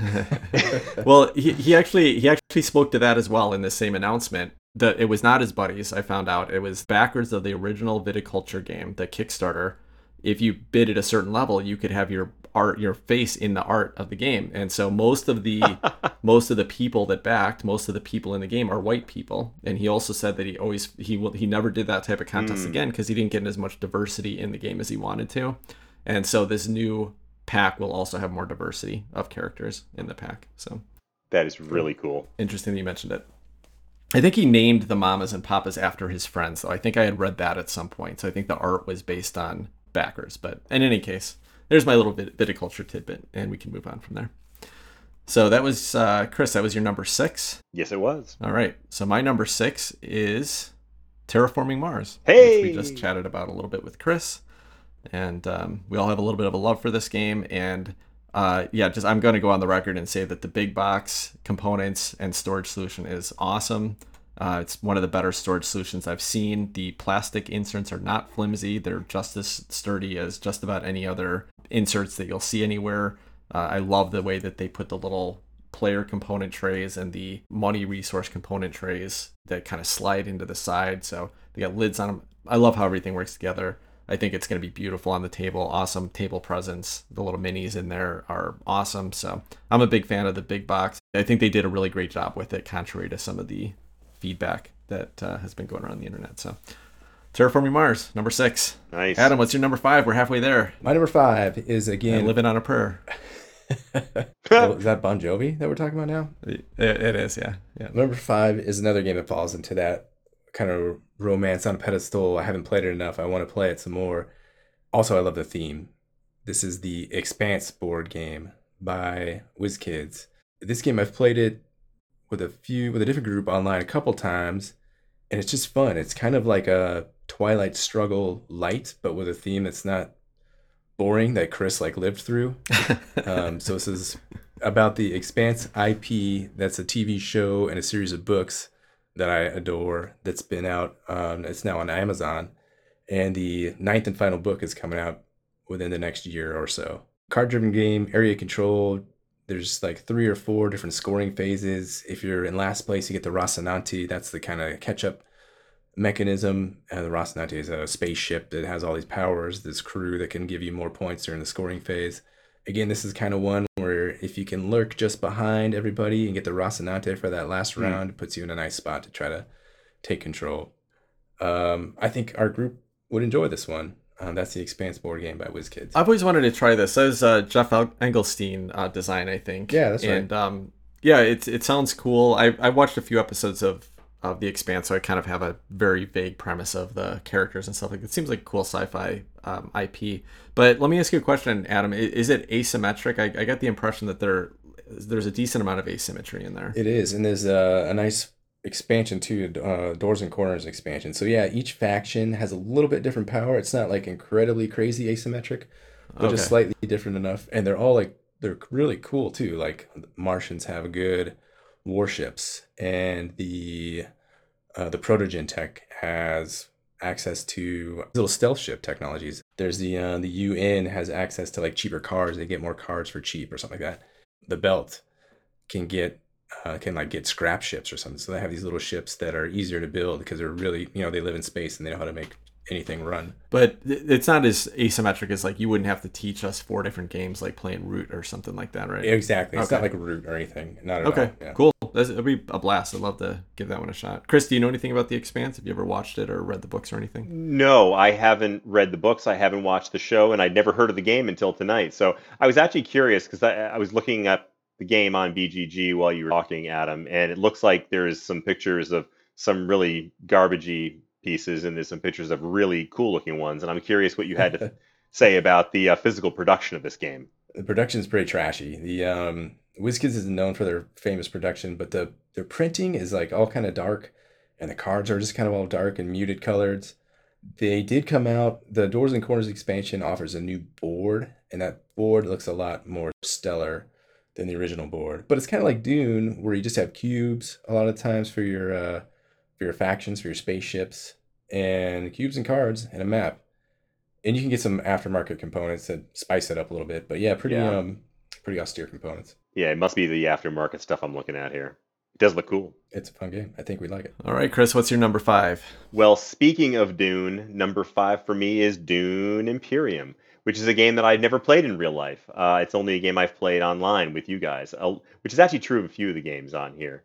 well, he, he actually he actually spoke to that as well in the same announcement. That it was not his buddies. I found out it was backers of the original viticulture game, the Kickstarter. if you bid at a certain level, you could have your art, your face in the art of the game. And so most of the most of the people that backed, most of the people in the game are white people. And he also said that he always he will he never did that type of contest Mm. again because he didn't get as much diversity in the game as he wanted to. And so this new pack will also have more diversity of characters in the pack. So That is really cool. interesting that you mentioned it. I think he named the mamas and papas after his friends, though. I think I had read that at some point. So I think the art was based on backers. But in any case, there's my little bit viticulture tidbit, and we can move on from there. So that was uh, Chris. That was your number six. Yes, it was. All right. So my number six is Terraforming Mars, Hey! which we just chatted about a little bit with Chris, and um, we all have a little bit of a love for this game. And uh, yeah, just I'm going to go on the record and say that the big box components and storage solution is awesome. Uh, it's one of the better storage solutions I've seen. The plastic inserts are not flimsy; they're just as sturdy as just about any other inserts that you'll see anywhere. Uh, I love the way that they put the little player component trays and the money resource component trays that kind of slide into the side. So they got lids on them. I love how everything works together. I think it's going to be beautiful on the table. Awesome table presence. The little minis in there are awesome. So I'm a big fan of the big box. I think they did a really great job with it, contrary to some of the feedback that uh, has been going around the internet. So Terraforming Mars, number six. Nice. Adam, what's your number five? We're halfway there. My number five is And again. living on a prayer. Is that Bon Jovi that we're talking about now? It, it is, yeah. Yeah. Number five is another game that falls into that kind of romance on a pedestal. I haven't played it enough. I want to play it some more. Also, I love the theme. This is the Expanse board game by WizKids. This game I've played it with a few with a different group online a couple times, and it's just fun. It's kind of like a Twilight Struggle light, but with a theme that's not boring that Chris like lived through. Um, so this is about the Expanse IP. That's a TV show and a series of books that I adore. That's been out. Um, it's now on Amazon, and the ninth and final book is coming out within the next year or so. Card-driven game, area control. There's like three or four different scoring phases. If you're in last place, you get the Rocinante. That's the kind of catch-up mechanism. Uh, the Rocinante is a spaceship that has all these powers. This crew that can give you more points during the scoring phase again, this is kind of one where if you can lurk just behind everybody and get the Rocinante for that last Hmm. round, it puts you in a nice spot to try to take control. Um, I think our group would enjoy this one. Um, that's the Expanse board game by WizKids. I've always wanted to try this. That was uh, Geoff El- Engelstein uh, design, I think. Yeah, that's right. And um, yeah, it it sounds cool. I I watched a few episodes of of the Expanse, so I kind of have a very vague premise of the characters and stuff. Like it seems like a cool sci-fi um, IP. But let me ask you a question, Adam. Is it asymmetric? I, I got the impression that there there's a decent amount of asymmetry in there. It is, and there's a, a nice expansion too, uh, Doors and Corners expansion. So yeah, each faction has a little bit different power. It's not like incredibly crazy asymmetric, but just slightly different enough. And they're all like they're really cool too. Like Martians have good warships, and the uh, the Protogen tech has access to little stealth ship technologies. There's the uh, the UN has access to like cheaper cars. They get more cars for cheap or something like that. The Belt can get uh, can like get scrap ships or something. So they have these little ships that are easier to build because they're really you know they live in space and they know how to make anything run. But th- it's not as asymmetric as like you wouldn't have to teach us four different games like playing Root or something like that, right? Exactly. It's not like root or anything. Not at Okay, all. Yeah. cool. That's, it'll be a blast. I'd love to give that one a shot. Chris, do you know anything about The Expanse? Have you ever watched it or read the books or anything? No, I haven't read the books. I haven't watched the show, and I'd never heard of the game until tonight. So I was actually curious because I, I was looking up the game on BGG while you were talking, Adam, and it looks like there's some pictures of some really garbagey pieces, and there's some pictures of really cool-looking ones. And I'm curious what you had to say about the uh, physical production of this game. the production is pretty trashy. The um, WizKids is known for their famous production, but the their printing is like all kind of dark, and the cards are just kind of all dark and muted colors. They did come out. The Doors and Corners expansion offers a new board, and that board looks a lot more stellar than the original board. But it's kind of like Dune, where you just have cubes a lot of times for your uh, for your factions, for your spaceships, and cubes and cards and a map. And you can get some aftermarket components that spice it up a little bit. But yeah, pretty Yeah. um pretty austere components. Yeah, it must be the aftermarket stuff I'm looking at here. It does look cool. It's a fun game. I think we like it. All right, Chris, what's your number five? Well, speaking of Dune, number five for me is Dune Imperium, which is a game that I've never played in real life. Uh, it's only a game I've played online with you guys, uh, which is actually true of a few of the games on here.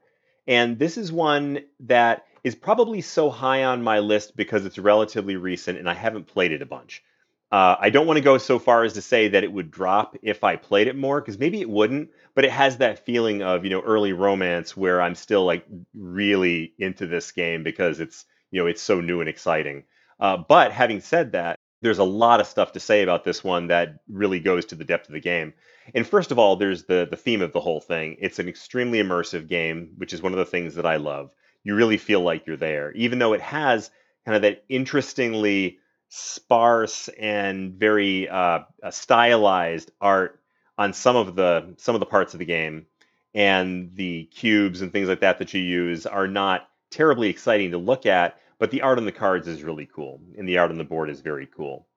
And this is one that is probably so high on my list because it's relatively recent and I haven't played it a bunch. Uh, I don't want to go so far as to say that it would drop if I played it more, because maybe it wouldn't, but it has that feeling of, you know, early romance where I'm still like really into this game because it's, you know, it's so new and exciting. Uh, but having said that, there's a lot of stuff to say about this one that really goes to the depth of the game. And first of all, there's the the theme of the whole thing. It's an extremely immersive game, which is one of the things that I love. You really feel like you're there, even though it has kind of that interestingly sparse and very uh, uh, stylized art on some of the some of the parts of the game, and the cubes and things like that that you use are not terribly exciting to look at. But the art on the cards is really cool, and the art on the board is very cool.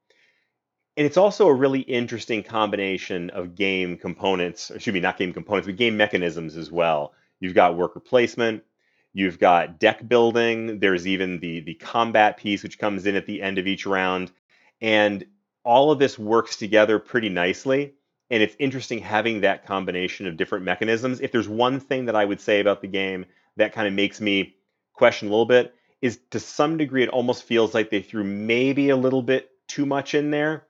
And it's also a really interesting combination of game components, excuse me, not game components, but game mechanisms as well. You've got worker placement, You've got deck building. There's even the the combat piece, which comes in at the end of each round, and all of this works together pretty nicely. And it's interesting having that combination of different mechanisms. If there's one thing that I would say about the game that kind of makes me question a little bit, is to some degree it almost feels like they threw maybe a little bit too much in there,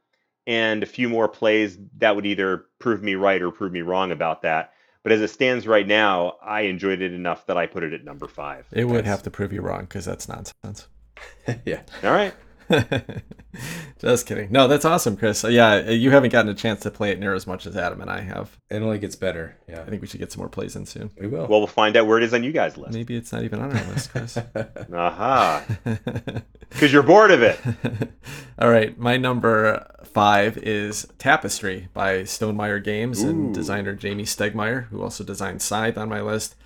and a few more plays that would either prove me right or prove me wrong about that. But as it stands right now, I enjoyed it enough that I put it at number five. It would have to prove you wrong because that's nonsense. yeah. All right. Just kidding. No, that's awesome, Chris. Yeah, you haven't gotten a chance to play it near as much as Adam and I have. It only gets better. Yeah. I think we should get some more plays in soon. We will. Well, we'll find out where it is on you guys' list. Maybe it's not even on our list, Chris. Aha. Because you're bored of it. All right. My number five is Tapestry by Stonemaier Games Ooh. and designer Jamey Stegmaier, who also designed Scythe on my list.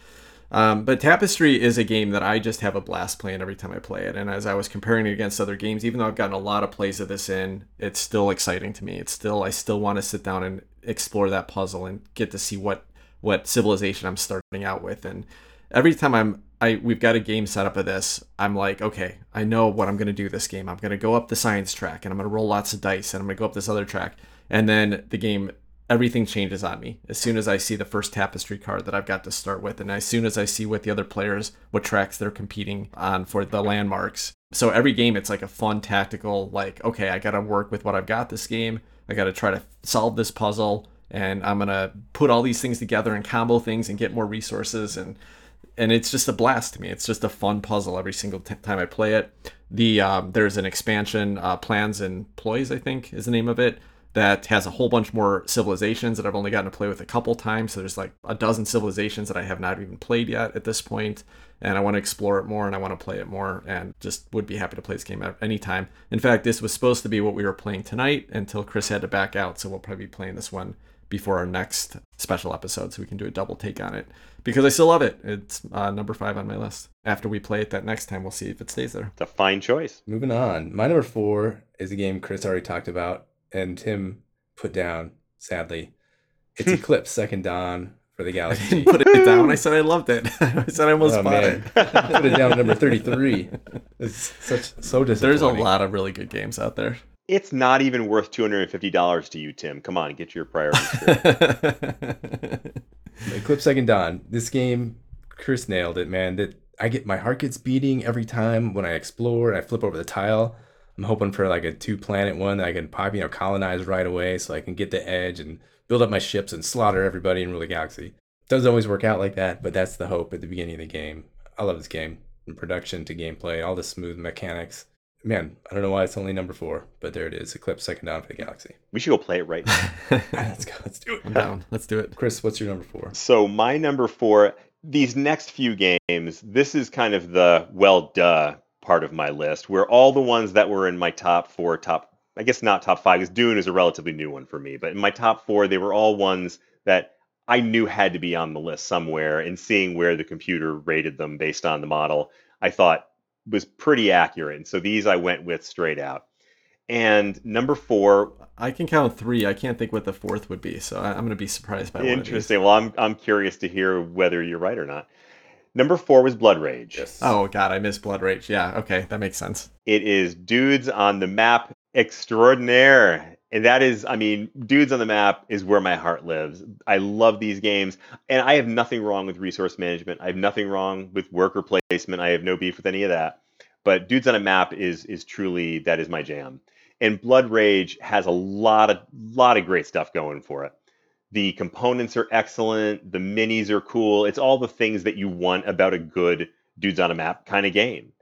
Um, but Tapestry is a game that I just have a blast playing every time I play it. And as I was comparing it against other games, even though I've gotten a lot of plays of this in, it's still exciting to me. It's still I still want to sit down and explore that puzzle and get to see what what civilization I'm starting out with. And every time I'm I we've got a game set up of this, I'm like, okay, I know what I'm gonna do this game. I'm gonna go up the science track and I'm gonna roll lots of dice and I'm gonna go up this other track. And then the game everything changes on me as soon as I see the first tapestry card that I've got to start with, and as soon as I see what the other players, what tracks they're competing on for the landmarks. So every game, it's like a fun tactical, like, okay, I got to work with what I've got this game. I got to try to solve this puzzle, and I'm gonna put all these things together and combo things and get more resources and and it's just a blast to me. It's just a fun puzzle every single t- time I play it. The um, there's an expansion, uh, plans and ploys, I think is the name of it that has a whole bunch more civilizations that I've only gotten to play with a couple times. So there's like a dozen civilizations that I have not even played yet at this point, and I want to explore it more and I want to play it more, and just would be happy to play this game at any time. In fact, this was supposed to be what we were playing tonight until Chris had to back out, so we'll probably be playing this one before our next special episode, so we can do a double take on it because I still love it. It's uh, number five on my list. After we play it that next time, we'll see if it stays there. It's a fine choice. Moving on, my number four is a game Chris already talked about and Tim put down, sadly. It's hmm. Eclipse Second Dawn for the Galaxy. put it down. I said I loved it. I said I almost oh, bought man. it. put it down at number 33. It's such so disappointing. There's a lot of really good games out there. It's not even worth $250 to you, Tim. Come on, get your priorities Eclipse Second Dawn. This game, Chris nailed it, man. That I get my heart gets beating every time when I explore and I flip over the tile. I'm hoping for like a two planet one that I can pop, you know, colonize right away so I can get the edge and build up my ships and slaughter everybody in the galaxy. Doesn't always work out like that, but that's the hope at the beginning of the game. I love this game. From production to gameplay, all the smooth mechanics. Man, I don't know why it's only number four, but there it is. Eclipse Second Dawn for the Galaxy. We should go play it right now. let's go. Let's do it. I'm down. Let's do it. Chris, what's your number four? So my number four, these next few games, this is kind of the well duh part of my list, where all the ones that were in my top four, top I guess not top five, because Dune is a relatively new one for me, but in my top four, they were all ones that I knew had to be on the list somewhere. And seeing where the computer rated them based on the model, I thought was pretty accurate. And so these I went with straight out. And number four, I can count three. I can't think what the fourth would be, so I'm going to be surprised by. That. Interesting. Well, I'm I'm curious to hear whether you're right or not. Number four was Blood Rage. Yes. Oh god, I miss Blood Rage. Yeah, okay, that makes sense. It is dudes on the map extraordinaire. And that is, I mean, dudes on the map is where my heart lives. I love these games. And I have nothing wrong with resource management. I have nothing wrong with worker placement. I have no beef with any of that. But dudes on a map is is truly that is my jam. And Blood Rage has a lot of lot of great stuff going for it. The components are excellent. The minis are cool. It's all the things that you want about a good dudes on a map kind of game.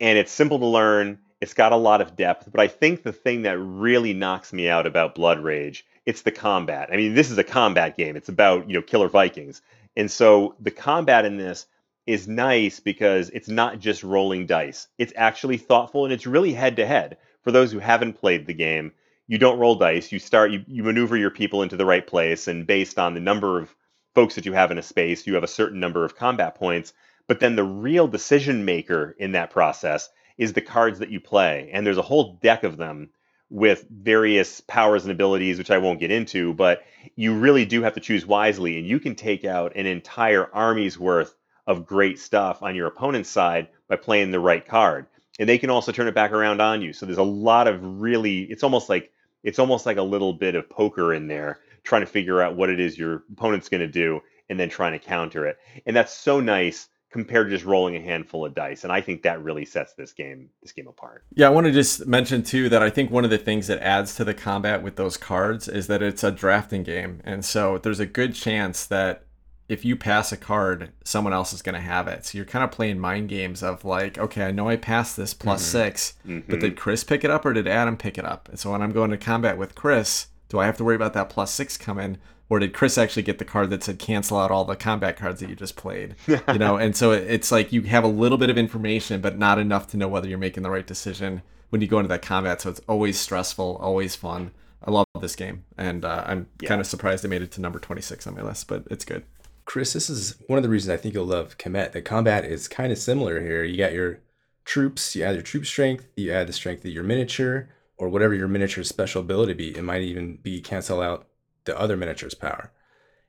And it's simple to learn. It's got a lot of depth, but I think the thing that really knocks me out about Blood Rage, it's the combat. I mean, this is a combat game. It's about, you know, killer Vikings. And so the combat in this is nice because it's not just rolling dice. It's actually thoughtful and it's really head to head. For those who haven't played the game, you don't roll dice. You start you, you maneuver your people into the right place and based on the number of folks that you have in a space, you have a certain number of combat points. But then the real decision maker in that process is the cards that you play. And there's a whole deck of them with various powers and abilities, which I won't get into, but you really do have to choose wisely. And you can take out an entire army's worth of great stuff on your opponent's side by playing the right card. And they can also turn it back around on you. So there's a lot of really, it's almost like it's almost like a little bit of poker in there, trying to figure out what it is your opponent's going to do and then trying to counter it. And that's so nice compared to just rolling a handful of dice and i think that really sets this game this game apart Yeah, I want to just mention too that I think one of the things that adds to the combat with those cards is that it's a drafting game. And so there's a good chance that if you pass a card, someone else is going to have it. So you're kind of playing mind games of like, okay, I know I passed this plus six, but did Chris pick it up or did Adam pick it up? And so when I'm going to combat with Chris, do I have to worry about that plus six coming? Or did Chris actually get the card that said cancel out all the combat cards that you just played? You know, and so it's like you have a little bit of information, but not enough to know whether you're making the right decision when you go into that combat. So it's always stressful, always fun. I love this game, and uh, I'm kind of surprised I made it to number 26 on my list, but it's good. Chris, this is one of the reasons I think you'll love Kemet. The combat is kind of similar here. You got your troops, you add your troop strength, you add the strength of your miniature, or whatever your miniature's special ability be. It might even be cancel out the other miniature's power.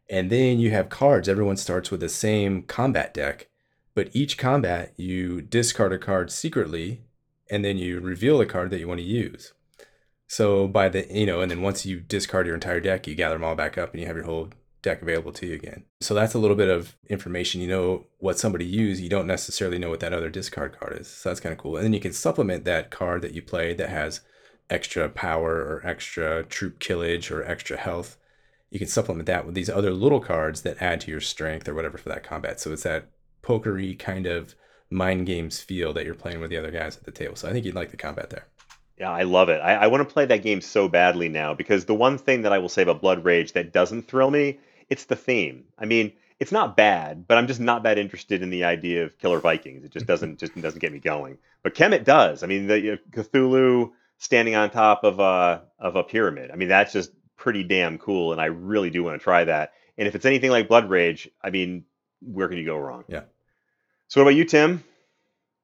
And then you have cards. Everyone starts with the same combat deck, but each combat you discard a card secretly, and then you reveal the card that you want to use. So by the you know, and then once you discard your entire deck, you gather them all back up, and you have your whole deck available to you again. So that's a little bit of information. You know what somebody used. You don't necessarily know what that other discard card is. So that's kind of cool. And then you can supplement that card that you played that has extra power or extra troop killage or extra health. You can supplement that with these other little cards that add to your strength or whatever for that combat. So it's that pokery kind of mind games feel that you're playing with the other guys at the table. So I think you'd like the combat there. Yeah, I love it. I, I want to play that game so badly now because the one thing that I will say about Blood Rage that doesn't thrill me, it's the theme. I mean, it's not bad, but I'm just not that interested in the idea of killer Vikings. It just mm-hmm. doesn't just doesn't get me going. But Kemet does. I mean, the you know, Cthulhu standing on top of a of a pyramid. I mean, that's just pretty damn cool, and I really do want to try that. And if it's anything like Blood Rage, I mean, where can you go wrong? Yeah. So what about you, Tim?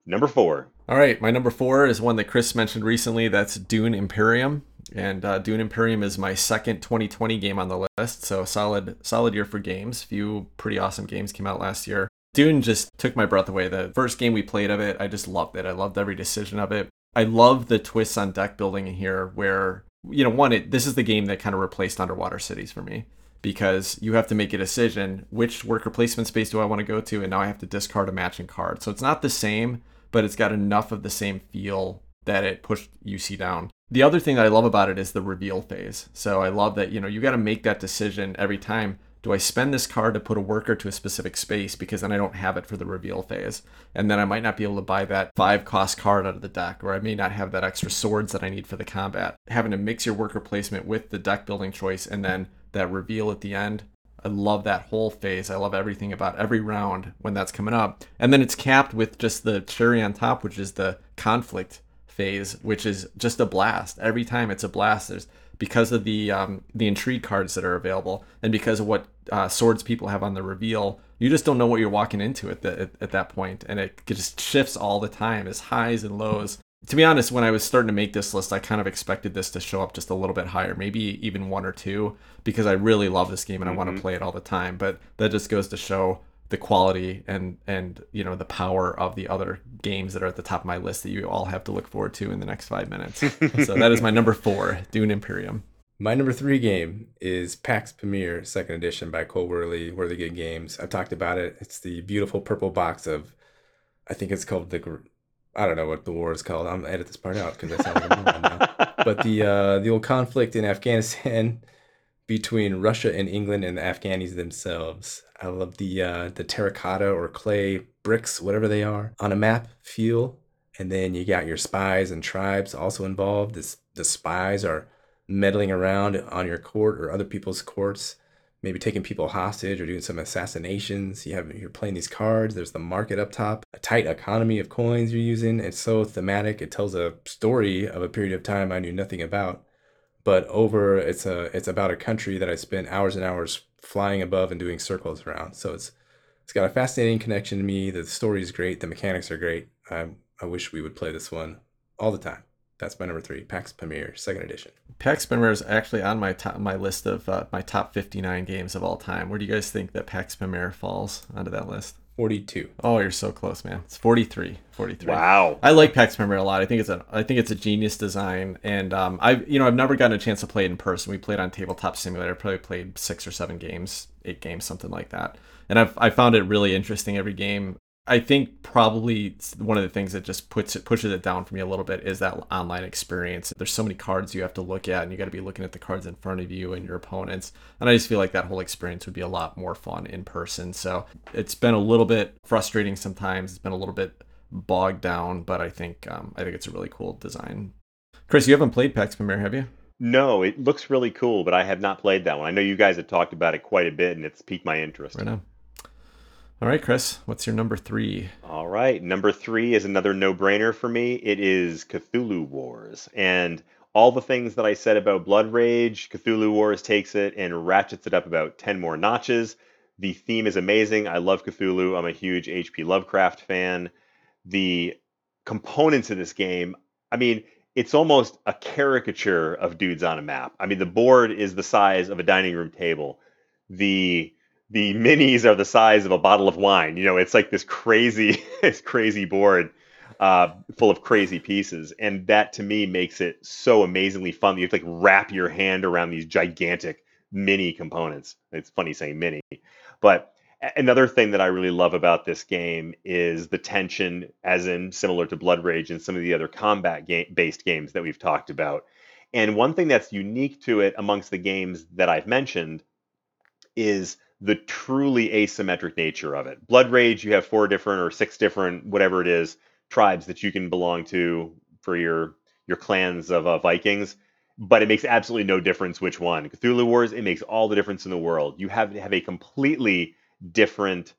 Number four. All right, my number four is one that Chris mentioned recently. That's Dune Imperium, and uh, Dune Imperium is my second 2020 game on the list. So solid, solid year for games. Few pretty awesome games came out last year. Dune just took my breath away. The first game we played of it, I just loved it. I loved every decision of it. I love the twists on deck building in here, where you know, one, it this is the game that kind of replaced Underwater Cities for me because you have to make a decision which worker placement space do I want to go to, and now I have to discard a matching card. So it's not the same, but it's got enough of the same feel that it pushed UC down. The other thing that I love about it is the reveal phase. So I love that, you know, you got to make that decision every time. Do I spend this card to put a worker to a specific space because then I don't have it for the reveal phase? And then I might not be able to buy that five cost card out of the deck, or I may not have that extra swords that I need for the combat. Having to mix your worker placement with the deck building choice and then that reveal at the end. I love that whole phase. I love everything about every round when that's coming up. And then it's capped with just the cherry on top, which is the conflict phase, which is just a blast. Every time it's a blast. There's because of the um, the intrigue cards that are available, and because of what uh, swords people have on the reveal, you just don't know what you're walking into at, the, at, at that point, and it just shifts all the time, as highs and lows. To be honest, when I was starting to make this list, I kind of expected this to show up just a little bit higher, maybe even one or two, because I really love this game and I want to play it all the time. But that just goes to show the quality and and you know the power of the other games that are at the top of my list that you all have to look forward to in the next five minutes. so that is my number four, Dune Imperium. My number three game is PAX Pamir Second Edition by Cole Wehrle, Wehrlegig Games. I've talked about it. It's the beautiful purple box of, I think it's called the, I don't know what the war is called. I'm gonna edit this part out because I sound like a moron now. But the uh, the old conflict in Afghanistan between Russia and England and the Afghanis themselves. I love the uh, the terracotta or clay bricks, whatever they are, on a map feel. And then you got your spies and tribes also involved. This the spies are meddling around on your court or other people's courts, maybe taking people hostage or doing some assassinations. You have you're playing these cards. There's the market up top, a tight economy of coins you're using. It's so thematic. It tells a story of a period of time I knew nothing about. But over it's a it's about a country that I spent hours and hours flying above and doing circles around. So it's it's got a fascinating connection to me. The story is great. The mechanics are great. I I wish we would play this one all the time. That's my number three, PAX Pamir, second edition. PAX Pamir is actually on my top my list of uh, my top 59 games of all time. Where do you guys think that PAX Pamir falls onto that list? 42. Oh, you're so close, man. It's 43. 43. Wow. I like PAX Pamir a lot. I think it's a I think it's a genius design, and um, I've you know I've never gotten a chance to play it in person. We played on Tabletop Simulator. Probably played six or seven games, eight games, something like that. And I've I found it really interesting every game. I think probably one of the things that just puts it pushes it down for me a little bit is that online experience. There's so many cards you have to look at, and you got to be looking at the cards in front of you and your opponents. And I just feel like that whole experience would be a lot more fun in person. So it's been a little bit frustrating sometimes. It's been a little bit bogged down, but I think um, I think it's a really cool design. Chris, you haven't played Pax Pamir, have you? No, it looks really cool, but I have not played that one. I know you guys have talked about it quite a bit, and it's piqued my interest. Right on. All right, Chris, what's your number three? All right, number three is another no-brainer for me. It is Cthulhu Wars, and all the things that I said about Blood Rage, Cthulhu Wars takes it and ratchets it up about ten more notches. The theme is amazing. I love Cthulhu. I'm a huge H.P. Lovecraft fan. The components of this game, I mean, it's almost a caricature of dudes on a map. I mean, the board is the size of a dining room table. The the minis are the size of a bottle of wine. You know, it's like this crazy, this crazy board uh, full of crazy pieces, and that to me makes it so amazingly fun. You have to like wrap your hand around these gigantic mini components. It's funny saying mini, but another thing that I really love about this game is the tension, as in similar to Blood Rage and some of the other combat game based games that we've talked about. And one thing that's unique to it amongst the games that I've mentioned is the truly asymmetric nature of it. Blood Rage, you have four different or six different, whatever it is, tribes that you can belong to for your your clans of uh, Vikings, but it makes absolutely no difference which one. Cthulhu Wars, it makes all the difference in the world. You have have a completely different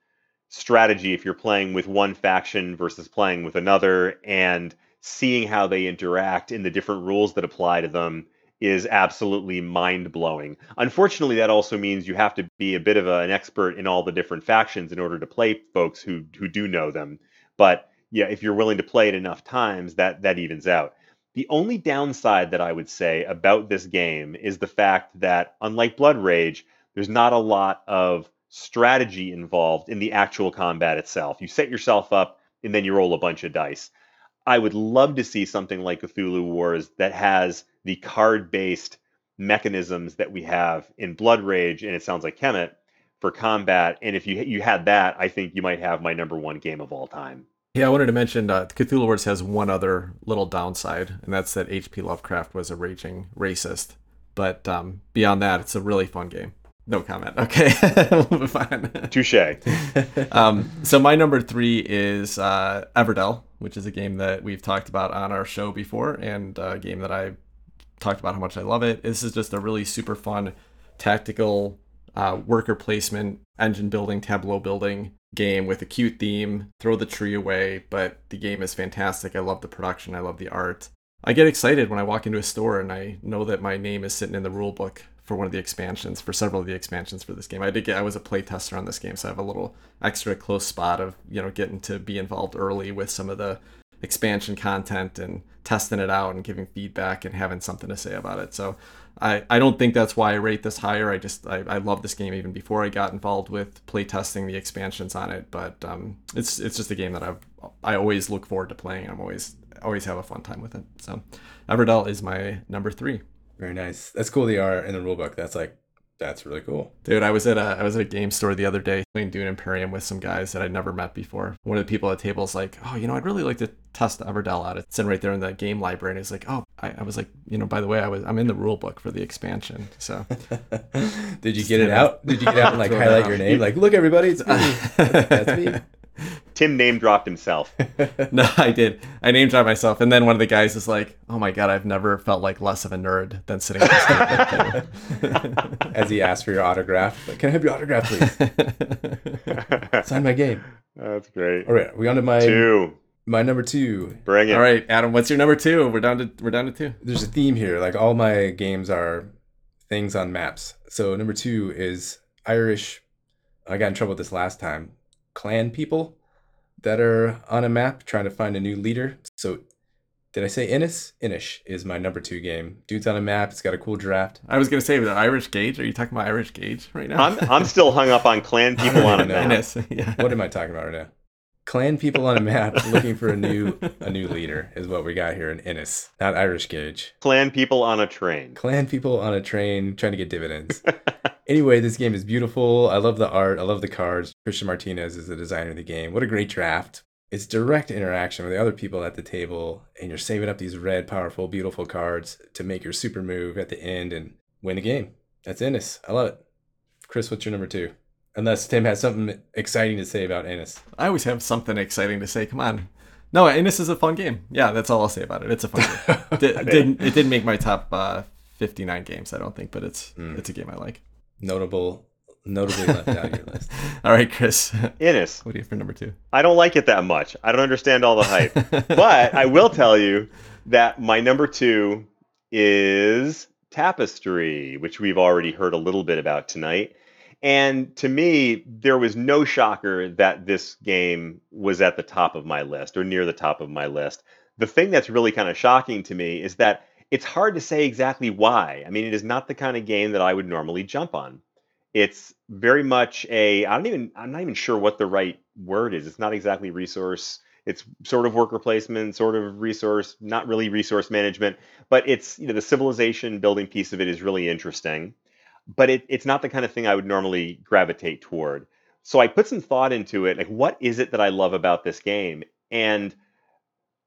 strategy if you're playing with one faction versus playing with another, and seeing how they interact in the different rules that apply to them is absolutely mind blowing. Unfortunately, that also means you have to be a bit of a, an expert in all the different factions in order to play folks who who do know them. But yeah, if you're willing to play it enough times, that that evens out. The only downside that I would say about this game is the fact that unlike Blood Rage, there's not a lot of strategy involved in the actual combat itself. You set yourself up and then you roll a bunch of dice. I would love to see something like Cthulhu Wars that has the card based mechanisms that we have in Blood Rage, and it sounds like Kemet for combat. And if you you had that, I think you might have my number one game of all time. Yeah, I wanted to mention uh, Cthulhu Wars has one other little downside, and that's that H.P. Lovecraft was a raging racist. But um, beyond that, it's a really fun game. No comment. Okay, we'll move on. Touche. um, so my number three is uh, Everdell, which is a game that we've talked about on our show before, and a game that I talked about how much I love it. This is just a really super fun tactical uh, worker placement, engine building, tableau building game with a cute theme. Throw the tree away, but the game is fantastic. I love the production. I love the art. I get excited when I walk into a store and I know that my name is sitting in the rule book for one of the expansions, for several of the expansions for this game. I did get I was a playtester on this game, so I have a little extra close spot of, you know, getting to be involved early with some of the expansion content and testing it out and giving feedback and having something to say about it. So I, I don't think that's why I rate this higher. I just I, I love this game even before I got involved with playtesting the expansions on it. But um, it's it's just a game that I I always look forward to playing. I'm always always have a fun time with it. So Everdell is my number three. Very nice. That's cool. They are in the rulebook. That's like that's really cool. Dude, I was at a I was at a game store the other day playing Dune Imperium with some guys that I'd never met before. One of the people at the table is like, Oh, you know, I'd really like to test Everdell out. It's sitting right there in the game library and he's like, Oh, I, I was like, you know, by the way, I was I'm in the rule book for the expansion. So Did you get it out? Did you get out and like highlight your name? Like, look everybody, it's me. That's, that's me. Tim name dropped himself. no, I did. I name dropped myself, and then one of the guys is like, "Oh my god, I've never felt like less of a nerd than sitting." As he asked for your autograph, like, can I have your autograph, please? Sign my game. That's great. All right, we on to my Two. my number two. Bring it. All right, Adam, what's your number two? We're down to we're down to two. There's a theme here. Like all my games are things on maps. So number two is Irish. I got in trouble with this last time. Clan people that are on a map trying to find a new leader. So did I say Inis? Inis is my number two game. Dude's on a map. It's got a cool draft. I was gonna say the Irish Gauge. Are you talking about Irish Gauge right now? I'm I'm still hung up on clan people on a map. Inis, yeah. What am I talking about right now? Clan people on a map looking for a new a new leader is what we got here in Inis, not Irish Gauge. Clan people on a train. Clan people on a train trying to get dividends. Anyway, this game is beautiful. I love the art. I love the cards. Christian Martinez is the designer of the game. What a great draft. It's direct interaction with the other people at the table, and you're saving up these red, powerful, beautiful cards to make your super move at the end and win the game. That's Inis. I love it. Chris, what's your number two? Unless Tim has something exciting to say about Inis. I always have something exciting to say. Come on. No, Inis is a fun game. Yeah, that's all I'll say about it. It's a fun game. Did, didn't, it didn't make my top uh, 59 games, I don't think, but it's Mm. it's a game I like. Notable, notably left out of your list. All right, Chris. Inis. What do you have for number two? I don't like it that much. I don't understand all the hype. but I will tell you that my number two is Tapestry, which we've already heard a little bit about tonight. And to me, there was no shocker that this game was at the top of my list or near the top of my list. The thing that's really kind of shocking to me is that it's hard to say exactly why. I mean, it is not the kind of game that I would normally jump on. It's very much a, I don't even, I'm not even sure what the right word is. It's not exactly resource it's sort of worker placement, sort of resource, not really resource management, but it's you know the civilization building piece of it is really interesting, but it, it's not the kind of thing I would normally gravitate toward. So I put some thought into it, like what is it that I love about this game? And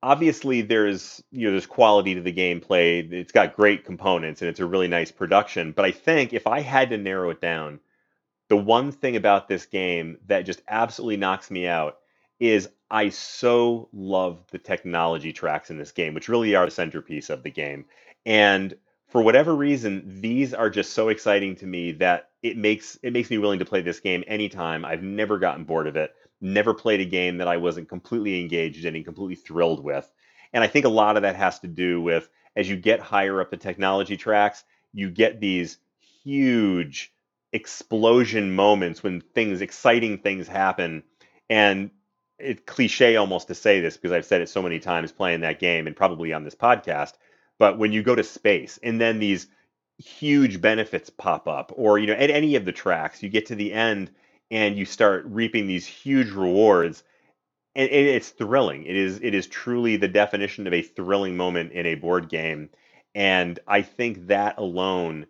obviously there's you know there's quality to the gameplay. It's got great components and it's a really nice production. But I think if I had to narrow it down, the one thing about this game that just absolutely knocks me out is I so love the technology tracks in this game, which really are the centerpiece of the game. And for whatever reason, these are just so exciting to me that it makes it makes me willing to play this game anytime. I've never gotten bored of it. Never played a game that I wasn't completely engaged in and completely thrilled with. And I think a lot of that has to do with as you get higher up the technology tracks, you get these huge explosion moments when things exciting things happen and it's cliche almost to say this because I've said it so many times playing that game and probably on this podcast. But when you go to space and then these huge benefits pop up, or you know, at any of the tracks, you get to the end and you start reaping these huge rewards, and, it's thrilling. It is it is truly the definition of a thrilling moment in a board game, and I think that alone,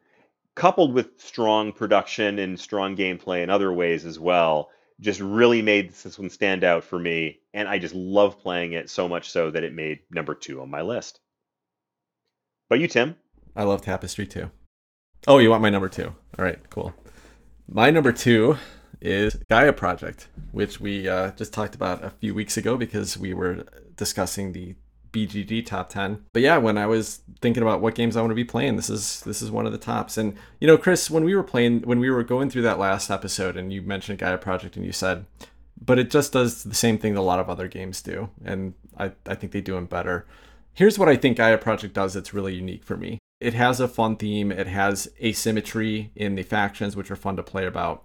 coupled with strong production and strong gameplay in other ways as well, just really made this one stand out for me, and I just love playing it so much so that it made number two on my list. But you, Tim? I love Tapestry too. Oh, you want my number two? All right, cool. My number two is Gaia Project, which we uh, just talked about a few weeks ago because we were discussing the BGG top 10. But yeah, when I was thinking about what games I want to be playing, this is this is one of the tops. And you know, Chris, when we were playing when we were going through that last episode and you mentioned Gaia Project and you said, but it just does the same thing that a lot of other games do. And I, I think they do them better. Here's what I think Gaia Project does that's really unique for me. It has a fun theme, it has asymmetry in the factions, which are fun to play about.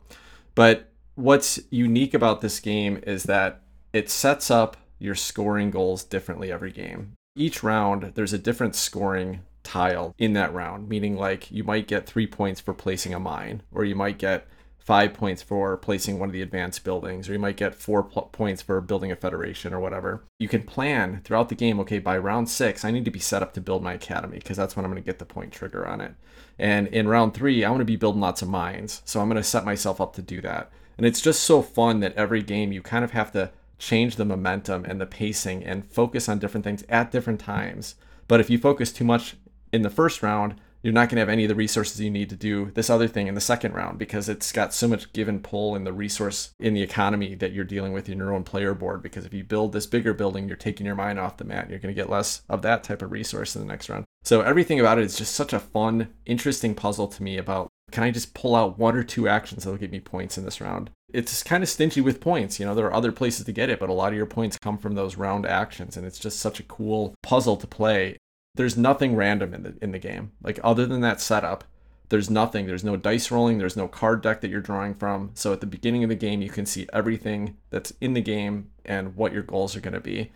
But what's unique about this game is that it sets up you're scoring goals differently every game. Each round, there's a different scoring tile in that round, meaning like you might get three points for placing a mine, or you might get five points for placing one of the advanced buildings, or you might get four pl- points for building a federation or whatever. You can plan throughout the game, okay, by round six, I need to be set up to build my academy because that's when I'm going to get the point trigger on it. And in round three, I want to be building lots of mines. So I'm going to set myself up to do that. And it's just so fun that every game you kind of have to change the momentum and the pacing and focus on different things at different times. But if you focus too much in the first round, you're not going to have any of the resources you need to do this other thing in the second round because it's got so much give and pull in the resource in the economy that you're dealing with in your own player board. Because if you build this bigger building, you're taking your mind off the mat. You're going to get less of that type of resource in the next round. So everything about it is just such a fun, interesting puzzle to me about can I just pull out one or two actions that'll give me points in this round? It's kind of stingy with points. You know, there are other places to get it, but a lot of your points come from those round actions. And it's just such a cool puzzle to play there's nothing random in the in the game. Like other than that setup, there's nothing. There's no dice rolling. There's no card deck that you're drawing from. So at the beginning of the game, you can see everything that's in the game and what your goals are going to be.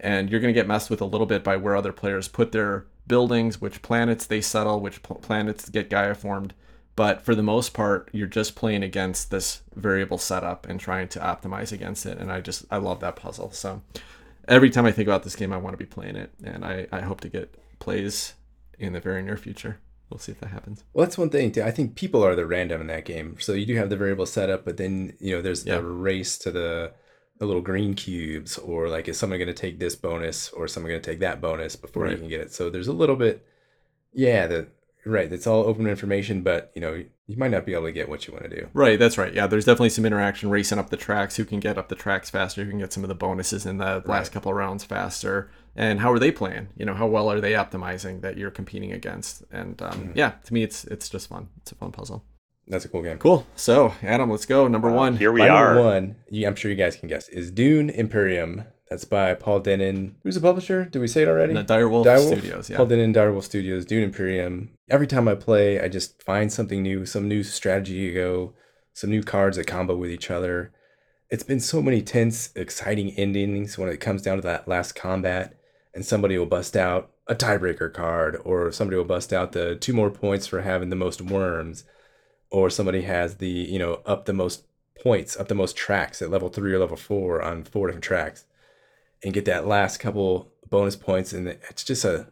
And you're going to get messed with a little bit by where other players put their buildings, which planets they settle, which planets get Gaia formed. But for the most part, you're just playing against this variable setup and trying to optimize against it. And I just I love that puzzle. So every time I think about this game, I want to be playing it, and I, I hope to get plays in the very near future. We'll see if that happens. Well, that's one thing too. I think people are the random in that game. So you do have the variable setup, but then you know there's yeah. the race to the the little green cubes, or like is someone going to take this bonus, or someone going to take that bonus before right. you can get it. So there's a little bit, yeah, the right. It's all open information, but you know you might not be able to get what you want to do. Right, that's right. Yeah, there's definitely some interaction racing up the tracks. Who can get up the tracks faster? Who can get some of the bonuses in the right. last couple of rounds faster? And how are they playing? You know, how well are they optimizing that you're competing against? And um, mm-hmm. yeah, to me, it's it's just fun. It's a fun puzzle. That's a cool game. Cool. So, Adam, let's go. Number one. Here we My are. Number one. I'm sure you guys can guess is Dune Imperium. That's by Paul Dennen. Who's the publisher? Did we say it already? No, Direwolf, Direwolf Studios. Yeah. Paul Dennen, Direwolf Studios, Dune Imperium. Every time I play, I just find something new, some new strategy to go, some new cards that combo with each other. It's been so many tense, exciting endings when it comes down to that last combat, and somebody will bust out a tiebreaker card, or somebody will bust out the two more points for having the most worms, or somebody has the you know up the most points, up the most tracks at level three or level four on four different tracks and get that last couple bonus points. And it's just a,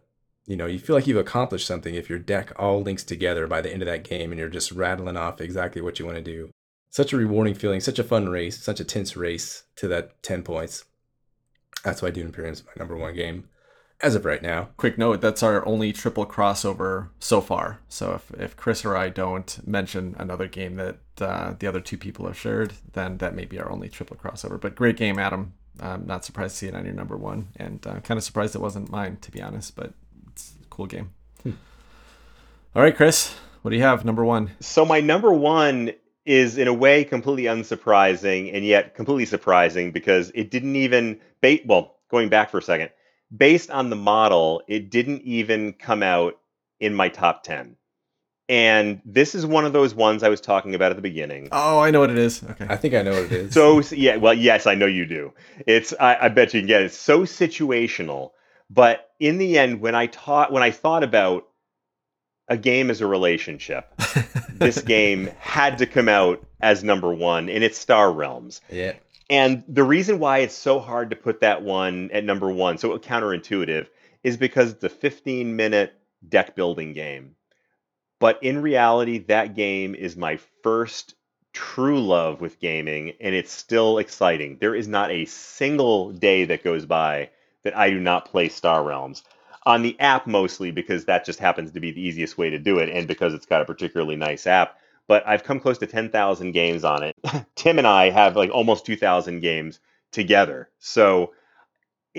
you know, you feel like you've accomplished something if your deck all links together by the end of that game and you're just rattling off exactly what you want to do. Such a rewarding feeling, such a fun race, such a tense race to that 10 points. That's why Dune Imperium is my number one game as of right now. Quick note that's our only triple crossover so far. So if, if Chris or I don't mention another game that uh, the other two people have shared, then that may be our only triple crossover. But great game, Adam. I'm not surprised to see it on your number one, and uh, kind of surprised it wasn't mine, to be honest. But it's a cool game. Hmm. All right, Chris, what do you have? Number one. So my number one is in a way completely unsurprising, and yet completely surprising because it didn't even bait. Well, going back for a second, based on the model, it didn't even come out in my top ten. And this is one of those ones I was talking about at the beginning. Oh, I know what it is. Okay. I think I know what it is. So yeah, well, yes, I know you do. It's I, I bet you can get it. It's so situational. But in the end, when I taught when I thought about a game is a relationship, this game had to come out as number one, and it's Star Realms. Yeah. And the reason why it's so hard to put that one at number one, so counterintuitive, is because it's a 15 minute deck building game but in reality, that game is my first true love with gaming, and it's still exciting. There is not a single day that goes by that I do not play Star Realms. On the app mostly because that just happens to be the easiest way to do it, and because it's got a particularly nice app. But I've come close to 10,000 games on it. Tim and I have like almost 2,000 games together. So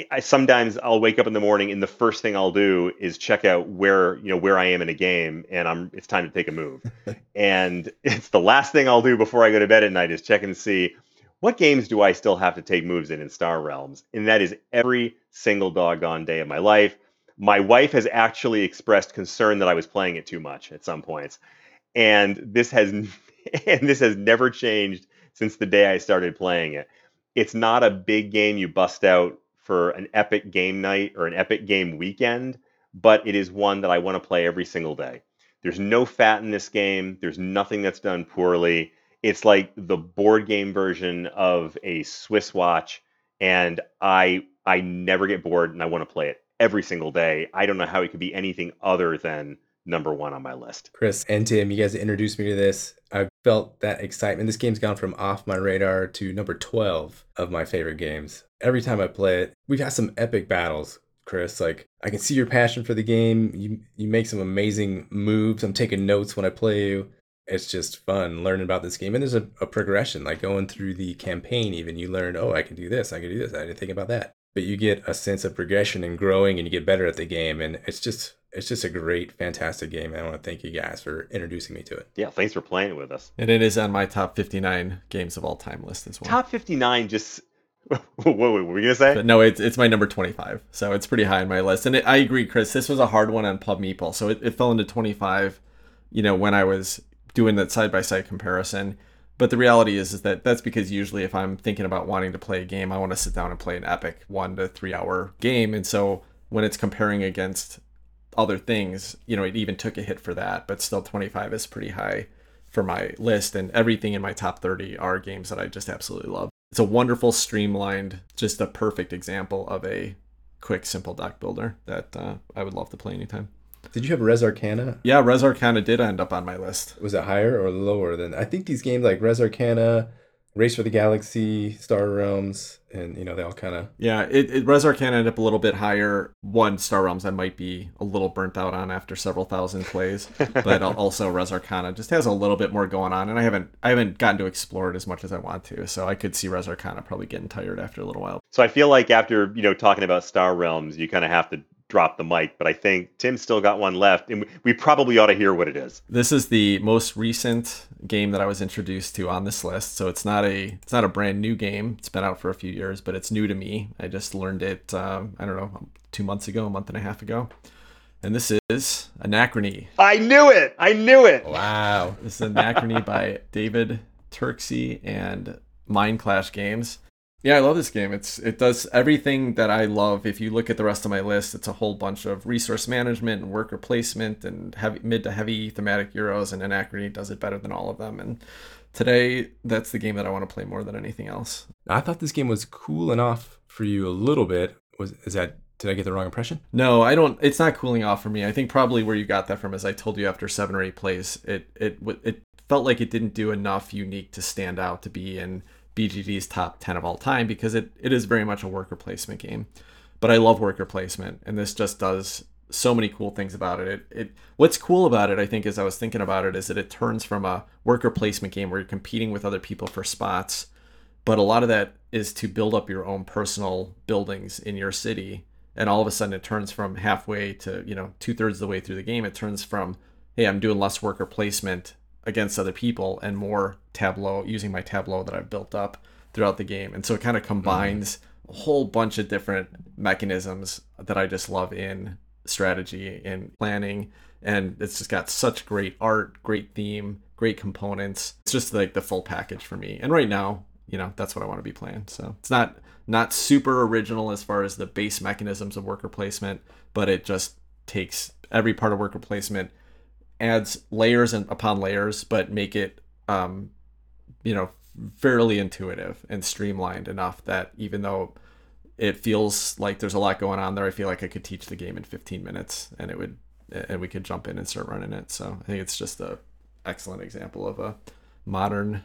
I sometimes I'll wake up in the morning and the first thing I'll do is check out where you know where I am in a game and I'm it's time to take a move. and it's the last thing I'll do before I go to bed at night is check and see what games do I still have to take moves in in Star Realms. And that is every single doggone day of my life. My wife has actually expressed concern that I was playing it too much at some points. And this has and this has never changed since the day I started playing it. It's not a big game you bust out for an epic game night or an epic game weekend, but it is one that I want to play every single day. There's no fat in this game. There's nothing that's done poorly. It's like the board game version of a Swiss watch, and I I never get bored, and I want to play it every single day. I don't know how it could be anything other than number one on my list. Chris and Tim, you guys introduced me to this. I felt that excitement. This game's gone from off my radar to number 12 of my favorite games. Every time I play it, we've had some epic battles, Chris. Like I can see your passion for the game. You you make some amazing moves. I'm taking notes when I play you. It's just fun learning about this game. And there's a, a progression, like going through the campaign even. You learn, oh, I can do this, I can do this. I didn't think about that. But you get a sense of progression and growing and you get better at the game. And it's just it's just a great, fantastic game. And I want to thank you guys for introducing me to it. Yeah, thanks for playing it with us. And it is on my top 59 games of all time list as well. Top 59 just. what, what were we going to say? But no, it's, it's my number 25. So it's pretty high on my list. And it, I agree, Chris. This was a hard one on Pub Meeple. So it, it fell into 25, you know, when I was doing that side by side comparison. But the reality is, is that that's because usually if I'm thinking about wanting to play a game, I want to sit down and play an epic one to three hour game. And so when it's comparing against other things, you know, it even took a hit for that, but still 25 is pretty high for my list. And everything in my top 30 are games that I just absolutely love. It's a wonderful, streamlined, just a perfect example of a quick, simple deck builder that uh, I would love to play anytime. Did you have Res Arcana? Yeah, Res Arcana did end up on my list. Was it higher or lower than? I think these games like Res Arcana, Race for the Galaxy, Star Realms, and you know they all kind of yeah. It, it Res Arcana ended up a little bit higher. One Star Realms I might be a little burnt out on after several thousand plays, but also Res Arcana just has a little bit more going on, and I haven't I haven't gotten to explore it as much as I want to. So I could see Res Arcana probably getting tired after a little while. So I feel like after you know talking about Star Realms, you kind of have to drop the mic, but I think Tim's still got one left, and we probably ought to hear what it is. This is the most recent game that I was introduced to on this list, so it's not a it's not a brand new game. It's been out for a few years, but it's new to me. I just learned it. Um, I don't know, two months ago, a month and a half ago. And this is Anachrony. I knew it. I knew it. Wow. This is Anachrony by David Turczi and Mind Clash Games. Yeah, I love this game. It's it does everything that I love. If you look at the rest of my list, it's a whole bunch of resource management and worker placement and heavy, mid to heavy thematic euros, and Anachrony does it better than all of them. And today, that's the game that I want to play more than anything else. I thought this game was cool enough for you a little bit. Was is that did I get the wrong impression? No, I don't. It's not cooling off for me. I think probably where you got that from is I told you after seven or eight plays, it it it felt like it didn't do enough unique to stand out to be in BGG's top 10 of all time because it, it is very much a worker placement game. But I love worker placement, and this just does so many cool things about it. It, it what's cool about it, I think, as I was thinking about it, is that it turns from a worker placement game where you're competing with other people for spots, but a lot of that is to build up your own personal buildings in your city. And all of a sudden, it turns from halfway to you know two thirds of the way through the game. It turns from hey, I'm doing less worker placement against other people and more tableau using my tableau that I've built up throughout the game. And so it kind of combines mm-hmm. a whole bunch of different mechanisms that I just love in strategy and planning. And it's just got such great art, great theme, great components. It's just like the full package for me. And right now, you know, that's what I want to be playing. So it's not not super original as far as the base mechanisms of worker placement, but it just takes every part of worker placement adds layers and upon layers, but make it, um, you know, fairly intuitive and streamlined enough that even though it feels like there's a lot going on there, I feel like I could teach the game in 15 minutes and it would, and we could jump in and start running it. So I think it's just a excellent example of a modern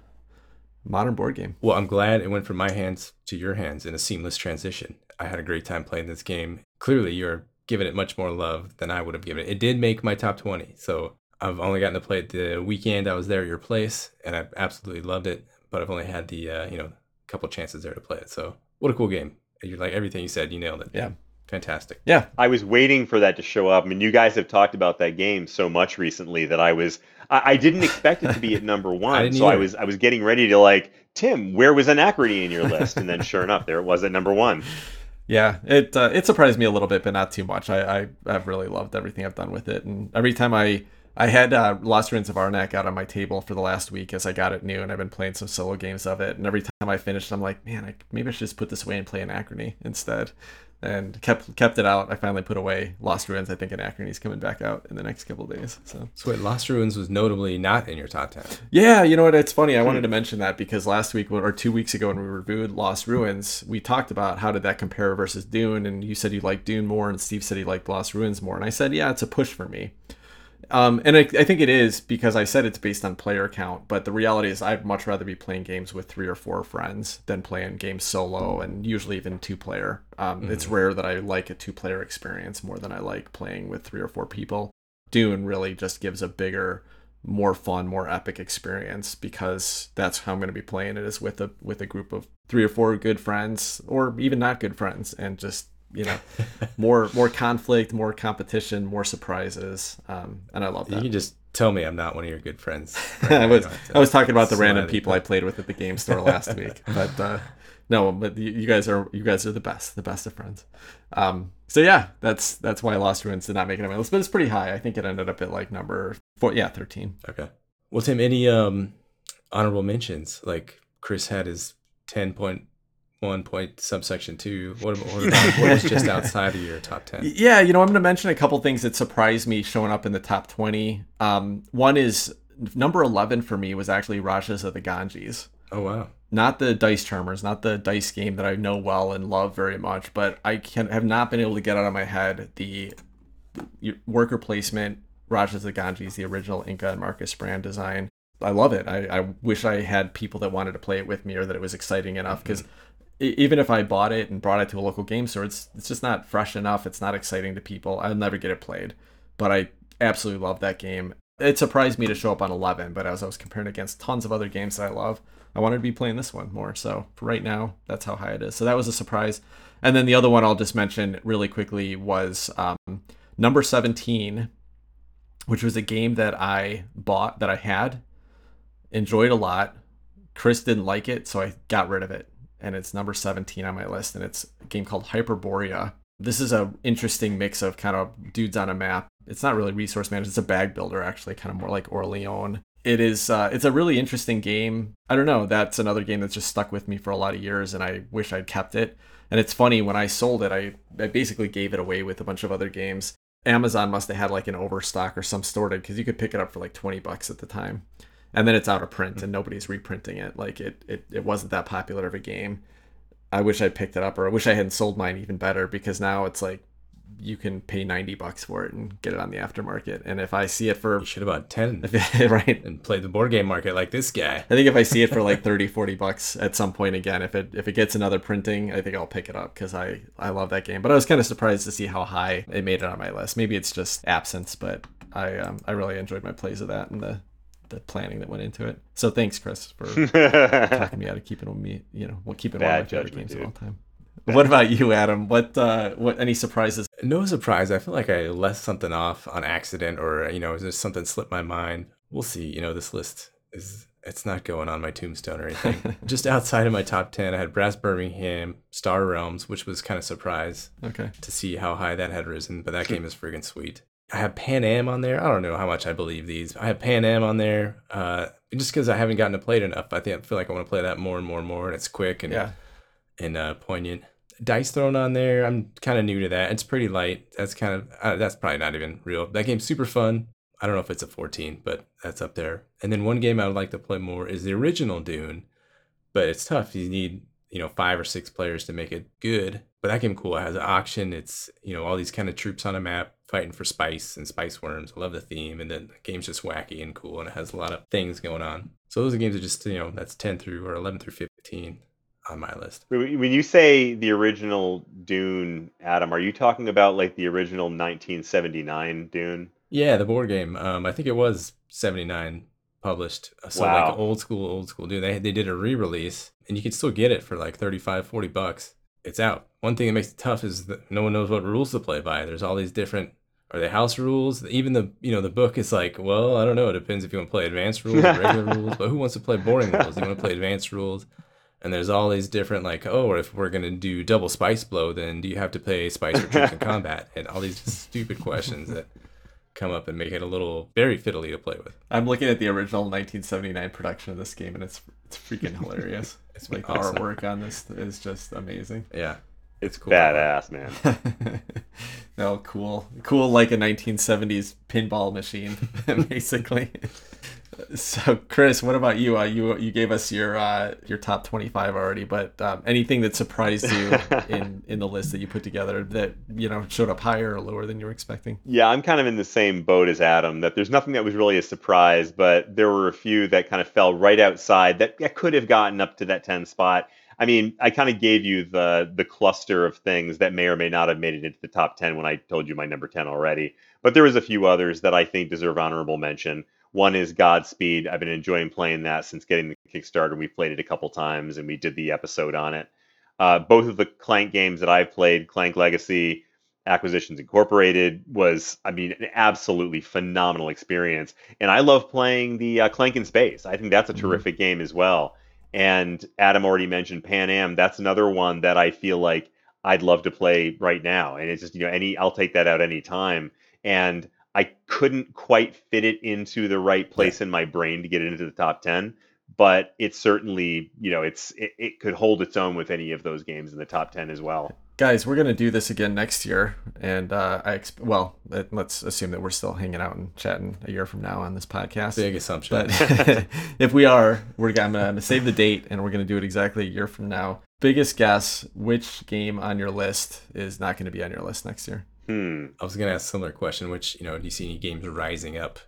modern board game. Well, I'm glad it went from my hands to your hands in a seamless transition. I had a great time playing this game. Clearly, you're giving it much more love than I would have given it. It did make my top 20. So I've only gotten to play it the weekend I was there at your place, and I absolutely loved it. But I've only had the uh, you know couple chances there to play it. So what a cool game! You're like everything you said, you nailed it. Yeah, fantastic. Yeah, I was waiting for that to show up. I mean, you guys have talked about that game so much recently that I was I, I didn't expect it to be at number one. so either. I was I was getting ready to like Tim, where was Anachrony in your list? And then sure enough, there it was at number one. Yeah, it uh, it surprised me a little bit, but not too much. I, I I've really loved everything I've done with it, and every time I I had uh, Lost Ruins of Arnak out on my table for the last week as I got it new, and I've been playing some solo games of it. And every time I finished, I'm like, man, I, maybe I should just put this away and play Anachrony instead. And kept kept it out. I finally put away Lost Ruins. I think Anachrony is coming back out in the next couple days. So, so wait, Lost Ruins was notably not in your top ten. Yeah, you know what? It's funny. I wanted to mention that because last week or two weeks ago when we reviewed Lost Ruins, we talked about how did that compare versus Dune, and you said you liked Dune more, and Steve said he liked Lost Ruins more, and I said, yeah, it's a push for me. Um, and I, I, think it is because I said it's based on player count, but the reality is I'd much rather be playing games with three or four friends than playing games solo and usually even two player. Um, mm-hmm. It's rare that I like a two player experience more than I like playing with three or four people. Dune really just gives a bigger, more fun, more epic experience because that's how I'm going to be playing it is with a with a group of three or four good friends or even not good friends and just you know more more conflict more competition more surprises. Um, and i love that. You can just tell me i'm not one of your good friends. Right? i was i was talking about the random people i played with at the game store last week but uh, no but you guys are you guys are the best the best of friends. Um, so yeah that's that's why lost ruins did not make it on my list but it's pretty high. I think it ended up at like number four yeah 13 okay. Well tim any um honorable mentions? Like chris had his 10 point one point subsection two. What, what, about, what was just outside of your top ten? Yeah, you know, I'm going to mention a couple things that surprised me showing up in the top twenty. Um, one is number eleven for me was actually Rajas of the Ganges. Oh wow! Not the dice charmers, not the dice game that I know well and love very much, but I can have not been able to get out of my head the worker placement Rajas of the Ganges, the original Inka and Markus Brand design. I love it. I, I wish I had people that wanted to play it with me or that it was exciting enough because mm-hmm even if I bought it and brought it to a local game store, it's it's just not fresh enough. It's not exciting to people. I'll never get it played. But I absolutely love that game. It surprised me to show up on 11, but as I was comparing against tons of other games that I love, I wanted to be playing this one more. So right now, that's how high it is. So that was a surprise. And then the other one I'll just mention really quickly was um, number 17, which was a game that I bought that I had, enjoyed a lot. Chris didn't like it, so I got rid of it and it's number 17 on my list, and it's a game called Hyperborea. This is a interesting mix of kind of dudes on a map. It's not really resource management; it's a bag builder, actually, kind of more like Orleans. It is. Uh, it's a really interesting game. I don't know. That's another game that's just stuck with me for a lot of years, and I wish I'd kept it. And it's funny when I sold it, I, I basically gave it away with a bunch of other games. Amazon must have had like an overstock or some sorted because you could pick it up for like 20 bucks at the time and then it's out of print and nobody's reprinting it. Like it, it, it wasn't that popular of a game. I wish I picked it up, or I wish I hadn't sold mine even better because now it's like you can pay 90 bucks for it and get it on the aftermarket. And if I see it for you should have bought 10 right and played the board game market like this guy. I think if I see it for like 30 40 bucks at some point again, if it if it gets another printing, I think I'll pick it up cuz I I love that game. But I was kind of surprised to see how high it made it on my list. Maybe it's just absence, but I um, I really enjoyed my plays of that and the the planning that went into it. So thanks, Chris, for talking me out of keeping on me, you know, well, keeping Bad one of my favorite games dude. of all time. What about you, Adam? What uh, what any surprises? No surprise. I feel like I left something off on accident, or you know, just something slipped my mind. We'll see. You know, this list is it's not going on my tombstone or anything. just outside of my top ten, I had Brass Birmingham, Star Realms, which was kind of surprise. Okay. To see how high that had risen, but that game is friggin' sweet. I have Pan Am on there. I don't know how much I believe these. I have Pan Am on there, uh, just because I haven't gotten to play it enough. I think I feel like I want to play that more and more and more, and it's quick and yeah. and uh, poignant. Dice Throne on there. I'm kind of new to that. It's pretty light. That's kind of uh, that's probably not even real. That game's super fun. I don't know if it's a 14, but that's up there. And then one game I would like to play more is the original Dune, but it's tough. You need you know five or six players to make it good. But that game cool. It has an auction. It's you know all these kind of troops on a map fighting for spice and spice worms. I love the theme, and then the game's just wacky and cool, and it has a lot of things going on. So those are games that just you know that's ten through or eleven through fifteen on my list. When you say the original Dune, Adam, are you talking about like the original 1979 Dune? Yeah, the board game. Um, I think it was 79 published. So wow. like old school, old school Dune. They they did a re-release, and you can still get it for like 35, 40 bucks. It's out. One thing that makes it tough is that no one knows what rules to play by. There's all these different are they house rules? Even the you know the book is like, well, I don't know. It depends if you want to play advanced rules or regular rules. But who wants to play boring rules? You want to play advanced rules? And there's all these different like, oh, if we're gonna do double spice blow, then do you have to play spice or troops in combat? And all these stupid questions that come up and make it a little very fiddly to play with. I'm looking at the original 1979 production of this game, and it's it's freaking hilarious. It's like the Awesome. artwork on this is just amazing. Yeah, it's cool. Badass, man. no, cool, cool, like a 1970s pinball machine, basically. So, Chris, what about you? Uh, you you gave us your uh, your top 25 already, but um, anything that surprised you in in the list that you put together that you know showed up higher or lower than you were expecting? Yeah, I'm kind of in the same boat as Adam. That there's nothing that was really a surprise, but there were a few that kind of fell right outside that, that could have gotten up to that 10 spot. I mean, I kind of gave you the the cluster of things that may or may not have made it into the top 10 when I told you my number 10 already. But there was a few others that I think deserve honorable mention. One is Godspeed. I've been enjoying playing that since getting the Kickstarter. We played it a couple times and we did the episode on it. Uh, both of the Clank games that I've played, Clank Legacy, Acquisitions Incorporated, was, I mean, an absolutely phenomenal experience. And I love playing the uh, Clank in Space. I think that's a Mhm. terrific game as well. And Adam already mentioned Pan Am. That's another one that I feel like I'd love to play right now. And it's just, you know, any I'll take that out any time. And I couldn't quite fit it into the right place in my brain to get it into the top 10, but it's certainly, you know, it's it, it could hold its own with any of those games in the top 10 as well. Guys, we're gonna do this again next year, and uh, I exp- well, let- let's assume that we're still hanging out and chatting a year from now on this podcast. Big assumption. But if we are, we're gonna, I'm gonna save the date, and we're gonna do it exactly a year from now. Biggest guess: which game on your list is not gonna be on your list next year? Hmm. I was gonna ask a similar question, which you know, do you see any games rising up?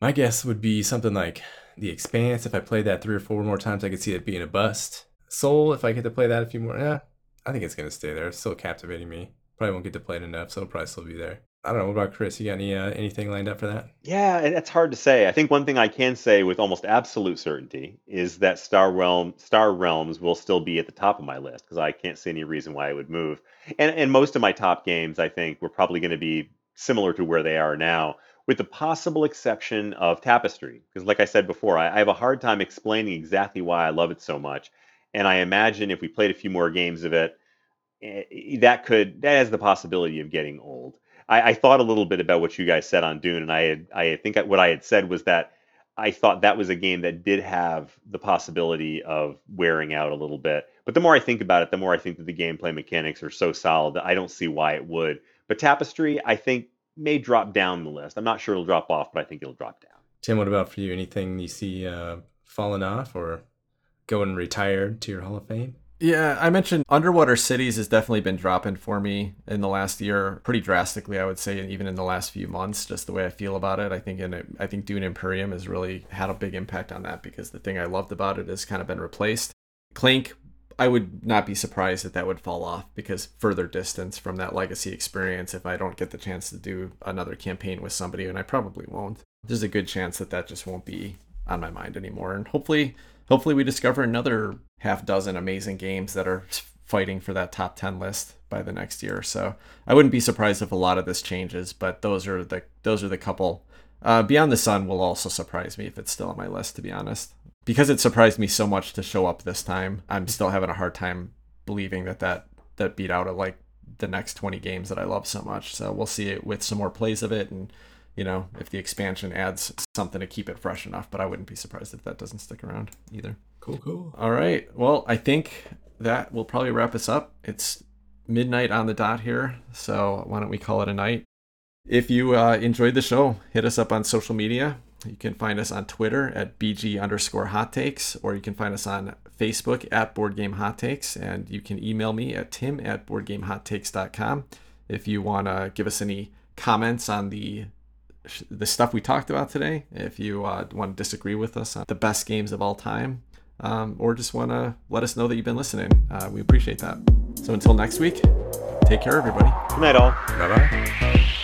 My guess would be something like The Expanse. If I played that three or four more times, I could see it being a bust. Sol, if I get to play that a few more, yeah, I think it's gonna stay there. It's still captivating me. Probably won't get to play it enough, so it'll probably still be there. I don't know. What about Chris? You got any uh, anything lined up for that? Yeah, it's hard to say. I think one thing I can say with almost absolute certainty is that Star Realm, Star Realms will still be at the top of my list because I can't see any reason why it would move. And and most of my top games, I think, were probably going to be similar to where they are now, with the possible exception of Tapestry. Because, like I said before, I, I have a hard time explaining exactly why I love it so much. And I imagine if we played a few more games of it, eh, that could that has the possibility of getting old. I, I thought a little bit about what you guys said on Dune, and I had, I think what I had said was that I thought that was a game that did have the possibility of wearing out a little bit. But the more I think about it, the more I think that the gameplay mechanics are so solid that I don't see why it would. But Tapestry, I think, may drop down the list. I'm not sure it'll drop off, but I think it'll drop down. Tim, what about for you? Anything you see uh, falling off or going retired to your Hall of Fame? Yeah, I mentioned Underwater Cities has definitely been dropping for me in the last year, pretty drastically, I would say, and even in the last few months. Just the way I feel about it, I think in it, I think Dune Imperium has really had a big impact on that because the thing I loved about it has kind of been replaced. Clank, I would not be surprised that that would fall off because further distance from that legacy experience. If I don't get the chance to do another campaign with somebody, and I probably won't, there's a good chance that that just won't be on my mind anymore. And hopefully, hopefully we discover another half dozen amazing games that are fighting for that top 10 list by the next year. So i wouldn't be surprised if a lot of this changes but those are the those are the couple. Uh, beyond the sun will also surprise me if it's still on my list to be honest. Because it surprised me so much to show up this time i'm still having a hard time believing that that that beat out of like the next 20 games that i love so much. So we'll see it with some more plays of it and you know if the expansion adds something to keep it fresh enough but i wouldn't be surprised if that doesn't stick around either Cool, cool. all right. Well, I think that will probably wrap us up. It's midnight on the dot here, so why don't we call it a night? If you uh, enjoyed the show, hit us up on social media. You can find us on Twitter at BG underscore hot takes, or you can find us on Facebook at Board Game Hot Takes, and you can email me at tim at boardgamehottakes.com if you want to give us any comments on the the stuff we talked about today. If you uh, want to disagree with us on the best games of all time, um, or just want to let us know that you've been listening. Uh, we appreciate that. So until next week, take care, everybody. Good night, all. Bye bye.